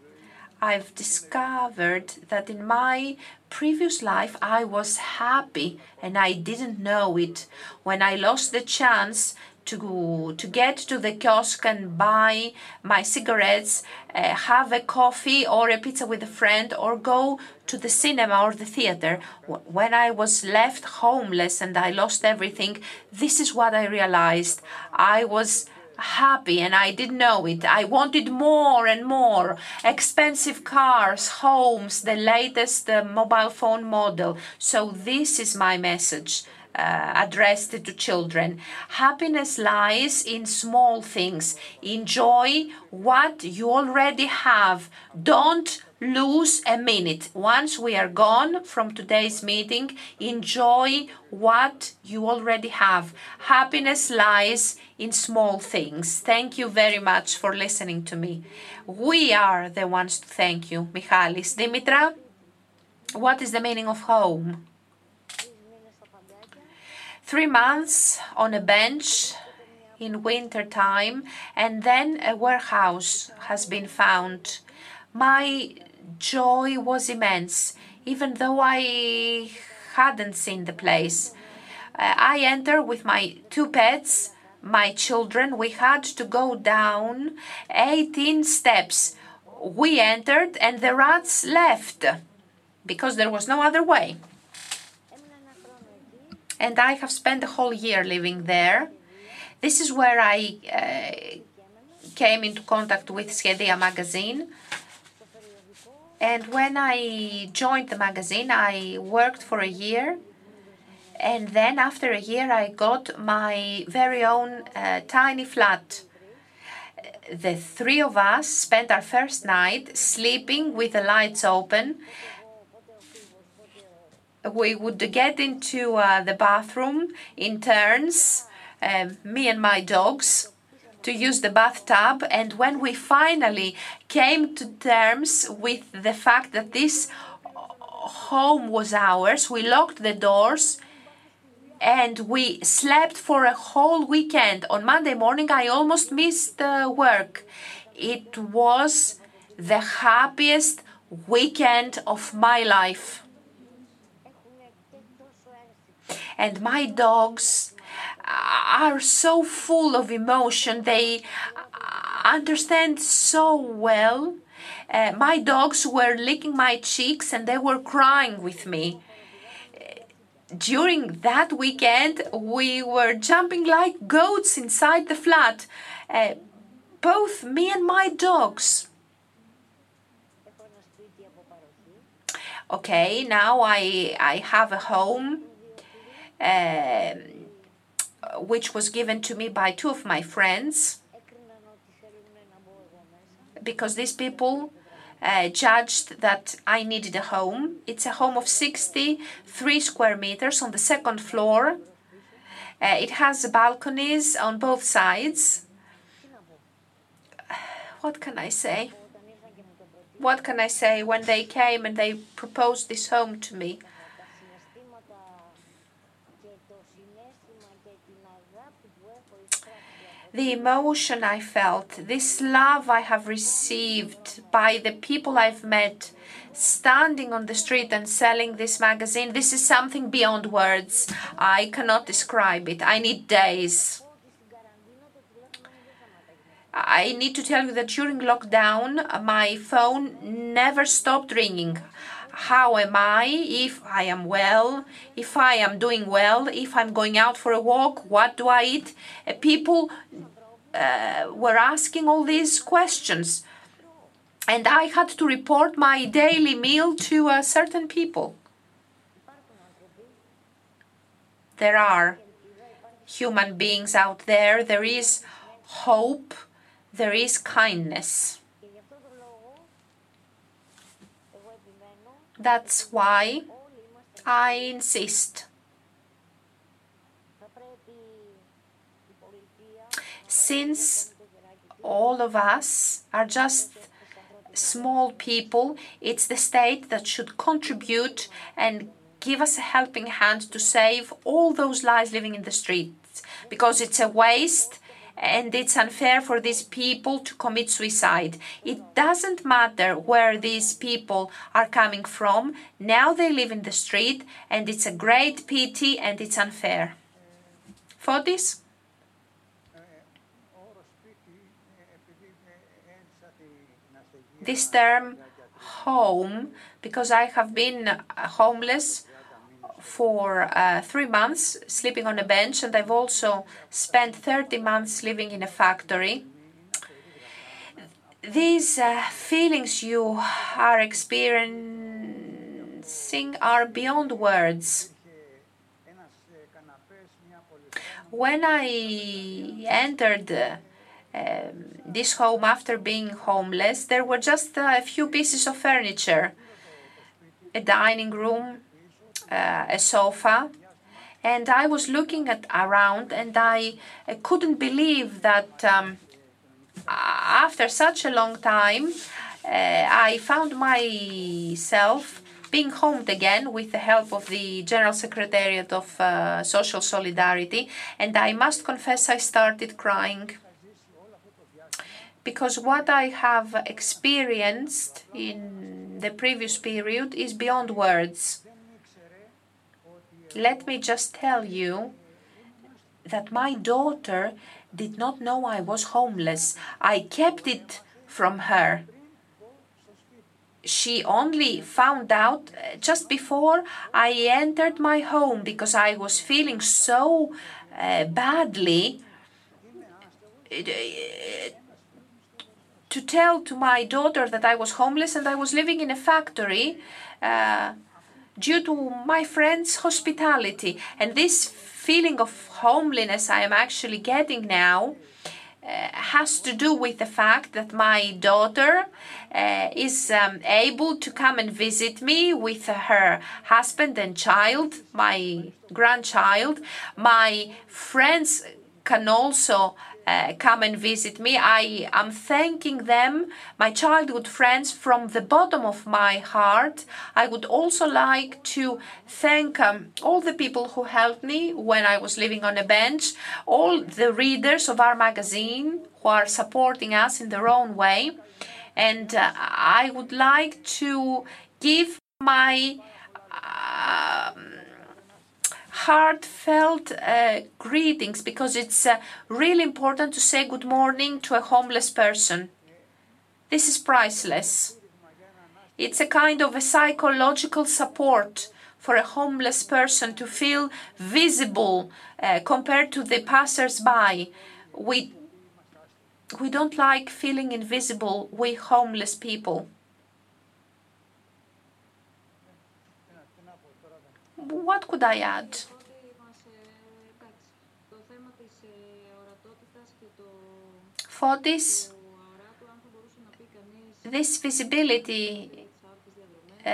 I've discovered that in my previous life I was happy and I didn't know it. When I lost the chance to to get to the kiosk and buy my cigarettes, uh, have a coffee or a pizza with a friend, or go to the cinema or the theater. When I was left homeless and I lost everything, this is what I realized. I was happy and I didn't know it. I wanted more and more expensive cars, homes, the latest uh, mobile phone model. So, this is my message. Uh, addressed to children. Happiness lies in small things. Enjoy what you already have. Don't lose a minute. Once we are gone from today's meeting, enjoy what you already have. Happiness lies in small things. Thank you very much for listening to me. We are the ones to thank you, Michalis. Dimitra, what is the meaning of home? Three months on a bench in winter time, and then a warehouse has been found. My joy was immense, even though I hadn't seen the place. Uh, I enter with my two pets my children, we had to go down 18 steps. We entered and the rats left because there was no other way. And I have spent the whole year living there. This is where I uh, came into contact with Shedia magazine. And when I joined the magazine, I worked for a year and then after a year, I got my very own uh, tiny flat. The three of us spent our first night sleeping with the lights open. We would get into uh, the bathroom in turns, uh, me and my dogs, to use the bathtub. And when we finally came to terms with the fact that this home was ours, we locked the doors and we slept for a whole weekend. On Monday morning, I almost missed uh, work. It was the happiest weekend of my life. And my dogs are so full of emotion. They understand so well. Uh, my dogs were licking my cheeks and they were crying with me. During that weekend, we were jumping like goats inside the flat, uh, both me and my dogs. Okay, now I I have a home. Uh, which was given to me by two of my friends because these people uh, judged that I needed a home. It's a home of 63 square meters on the second floor. Uh, it has balconies on both sides. What can I say? What can I say when they came and they proposed this home to me? The emotion I felt, this love I have received by the people I've met, standing on the street and selling this magazine, this is something beyond words. I cannot describe it. I need days. I need to tell you that during lockdown, my phone never stopped ringing how am I, if I am well, if I am doing well, if I'm going out for a walk, what do I eat? Uh, people uh, were asking all these questions. And I had to report my daily meal to uh, certain people. There are human beings out there, there is hope, there is kindness. That's why I insist. Since all of us are just small people, it's the state that should contribute and give us a helping hand to save all those lives living in the streets because it's a waste and it's unfair for these people to commit suicide. It doesn't matter where these people are coming from. Now they live in the street, and it's a great pity and it's unfair. For this, this term home, because I have been homeless for uh, three months sleeping on a bench, and I've also spent 30 months living in a factory. These uh, feelings you are experiencing are beyond words. When I entered uh, um, this home after being homeless, there were just a few pieces of furniture a dining room, uh, a sofa and I was looking at around and I, I couldn't believe that um, after such a long time uh, I found myself being homed again with the help of the General Secretariat of uh, Social Solidarity and I must confess I started crying because what I have experienced in the previous period is beyond words. Let me just tell you that my daughter did not know I was homeless. I kept it from her. She only found out uh, just before I entered my home because I was feeling so uh, badly uh, to tell to my daughter that I was homeless and I was living in a factory. Uh, due to my friend's hospitality. And this feeling of homeliness I am actually getting now uh, has to do with the fact that my daughter uh, is um, able to come and visit me with her husband and child, my grandchild. My friends can also uh, come and visit me. I am thanking them, my childhood friends, from the bottom of my heart. I would also like to thank um, all the people who helped me when I was living on a bench, all the readers of our magazine who are supporting us in their own way. And uh, I would like to give my um, heartfelt uh, greetings because it's uh, really important to say good morning to a homeless person. This is priceless. It's a kind of a psychological support for a homeless person to feel visible uh, compared to the passers-by. We we don't like feeling invisible, we homeless people. What could I add? Fotis, this visibility uh,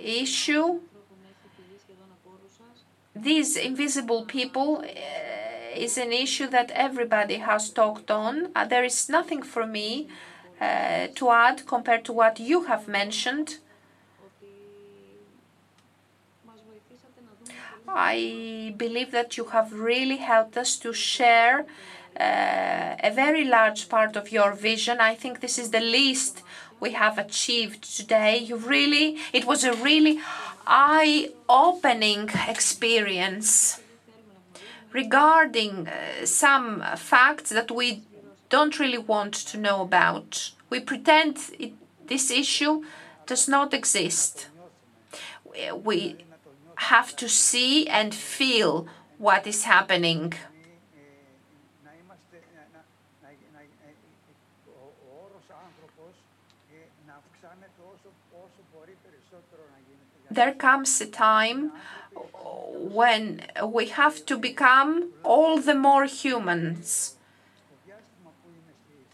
issue, these invisible people uh, is an issue that everybody has talked on. Uh, there is nothing for me uh, to add compared to what you have mentioned. I believe that you have really helped us to share uh, a very large part of your vision. I think this is the least we have achieved today. You really, it was a really eye opening experience regarding uh, some facts that we don't really want to know about. We pretend it, this issue does not exist. We have to see and feel what is happening. There comes a time when we have to become all the more humans.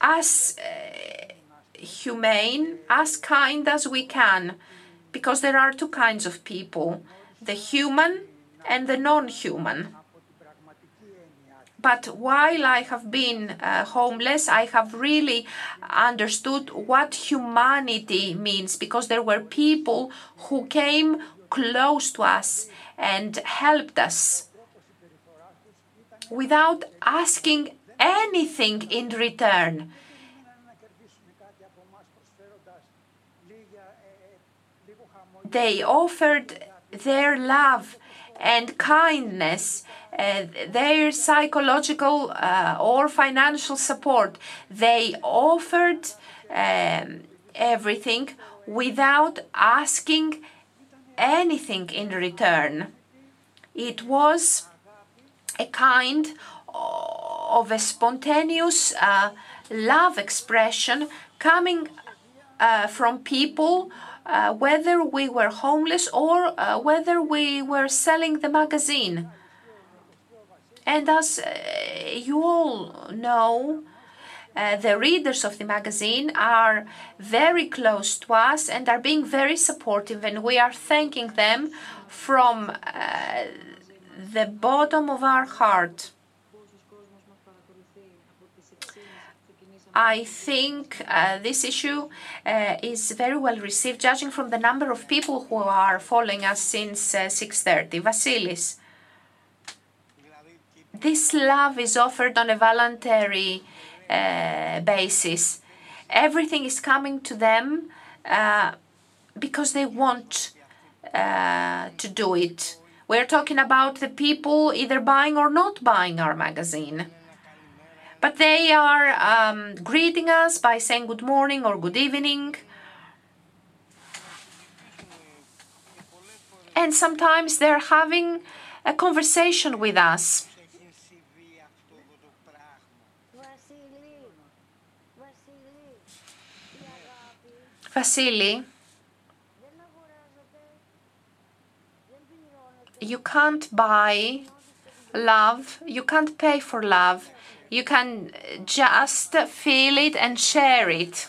As uh, humane, as kind as we can, because there are two kinds of people the human and the non human. But while I have been uh, homeless, I have really understood what humanity means because there were people who came close to us and helped us without asking anything in return. They offered their love and kindness, uh, their psychological uh, or financial support. They offered um, everything without asking anything in return. It was a kind of a spontaneous uh, love expression coming uh, from people uh, whether we were homeless or uh, whether we were selling the magazine. And as uh, you all know, uh, the readers of the magazine are very close to us and are being very supportive, and we are thanking them from uh, the bottom of our heart. I think uh, this issue uh, is very well received, judging from the number of people who are following us since uh, 6.30. Vasilis, this love is offered on a voluntary uh, basis. Everything is coming to them uh, because they want to do it. We're talking about the people either buying or not buying our magazine. But they are um, greeting us by saying good morning or good evening. And sometimes they're having a conversation with us. Vasily, you can't buy love, you can't pay for love. You can just feel it and share it.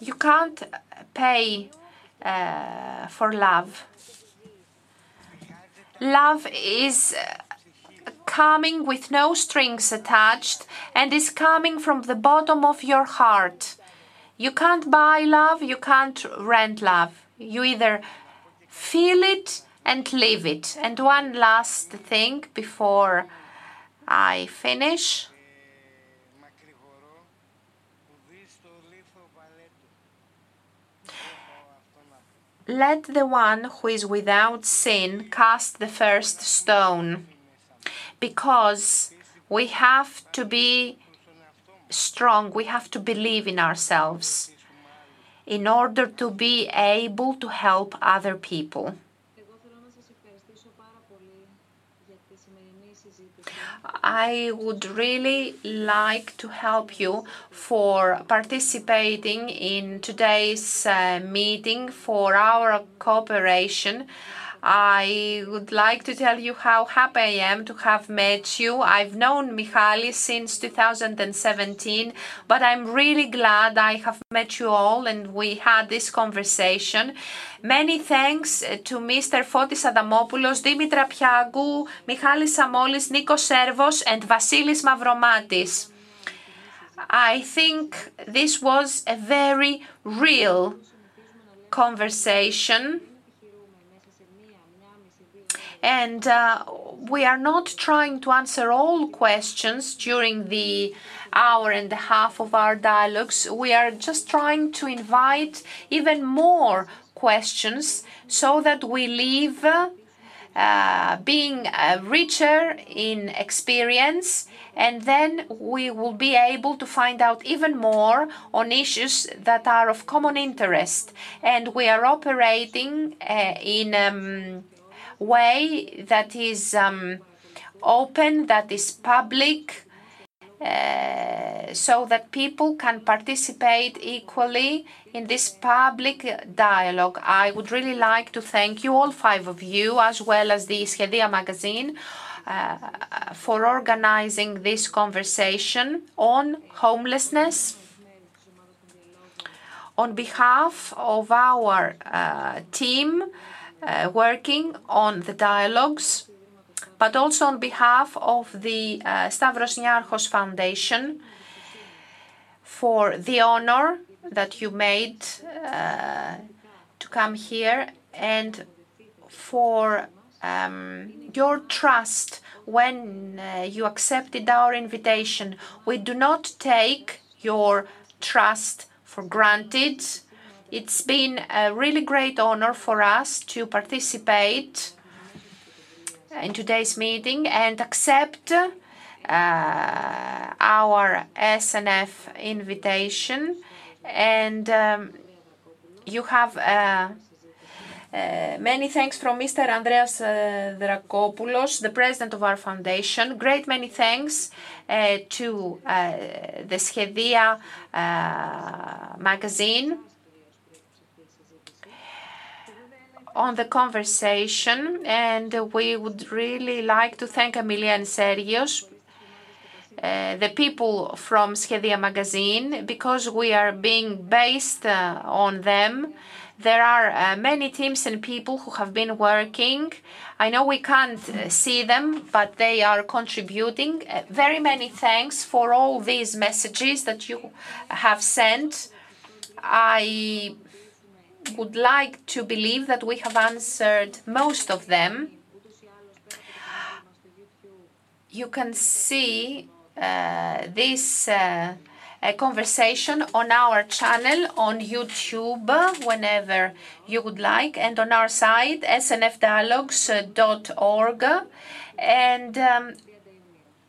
You can't pay uh, for love. Love is coming with no strings attached and is coming from the bottom of your heart. You can't buy love, you can't rent love. You either feel it and live it. And one last thing before I finish. Let the one who is without sin cast the first stone, because we have to be strong, we have to believe in ourselves in order to be able to help other people. I would really like to help you for participating in today's uh, meeting for our cooperation. I would like to tell you how happy I am to have met you. I've known Michalis since 2017, but I'm really glad I have met you all and we had this conversation. Many thanks to Mr. Fotis Adamopoulos, Dimitra Piangou, Michalis Samolis, Nikos Servos and Vasilis Mavromatis. I think this was a very real conversation and uh, we are not trying to answer all questions during the hour and a half of our dialogues. We are just trying to invite even more questions so that we leave uh, being uh, richer in experience and then we will be able to find out even more on issues that are of common interest and we are operating uh, in um, way that is um, open, that is public, uh, so that people can participate equally in this public dialogue. I would really like to thank you, all five of you, as well as the Shedia magazine, uh, for organizing this conversation on homelessness. On behalf of our uh, team, working on the dialogues, but also on behalf of the uh, Stavros Niarchos Foundation for the honor that you made uh, to come here and for um, your trust when uh, you accepted our invitation. We do not take your trust for granted. It's been a really great honor for us to participate in today's meeting and accept uh, our SNF invitation. And um, you have uh, uh, many thanks from Mr. Andreas uh, Drakopoulos, the president of our foundation. Great many thanks uh, to uh, the Shedia uh, magazine on the conversation, and we would really like to thank Emilia and Sergios, uh, the people from Shedia magazine, because we are being based uh, on them. There are uh, many teams and people who have been working. I know we can't see them, but they are contributing. Very many thanks for all these messages that you have sent. I would like to believe that we have answered most of them. You can see uh, this uh, conversation on our channel on YouTube whenever you would like, and on our site snfdialogues.org. And um,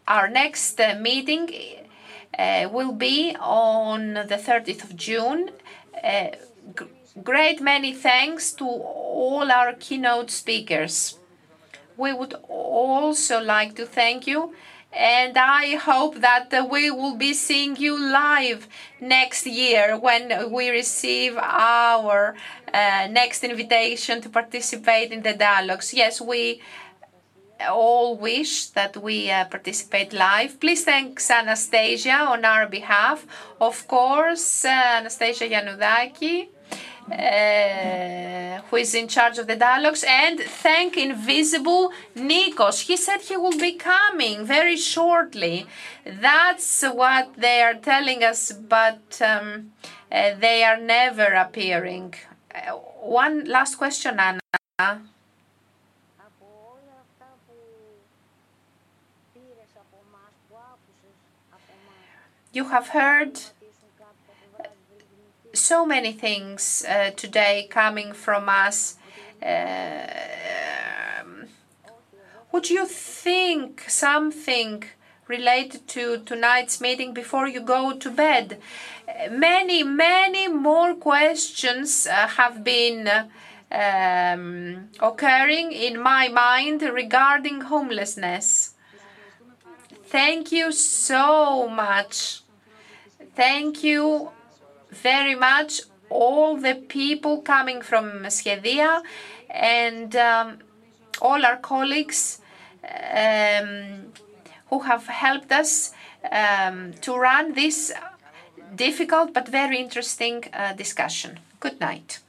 our next uh, meeting uh, will be on the 30th of June. Uh, Great many thanks to all our keynote speakers. We would also like to thank you and I hope that we will be seeing you live next year when we receive our uh, next invitation to participate in the dialogues. Yes, we all wish that we uh, participate live. Please thanks Anastasia on our behalf. Of course, uh, Anastasia Yanoudaki uh, who is in charge of the dialogues, and thank Invisible Nikos. He said he will be coming very shortly. That's what they are telling us, but um, uh, they are never appearing. Uh, one last question, Anna. You have heard so many things uh, today coming from us. Uh, would you think something related to tonight's meeting before you go to bed? Many, many more questions uh, have been um, occurring in my mind regarding homelessness. Thank you so much. Thank you very much all the people coming from Shedia and um, all our colleagues um, who have helped us um, to run this difficult but very interesting uh, discussion. Good night.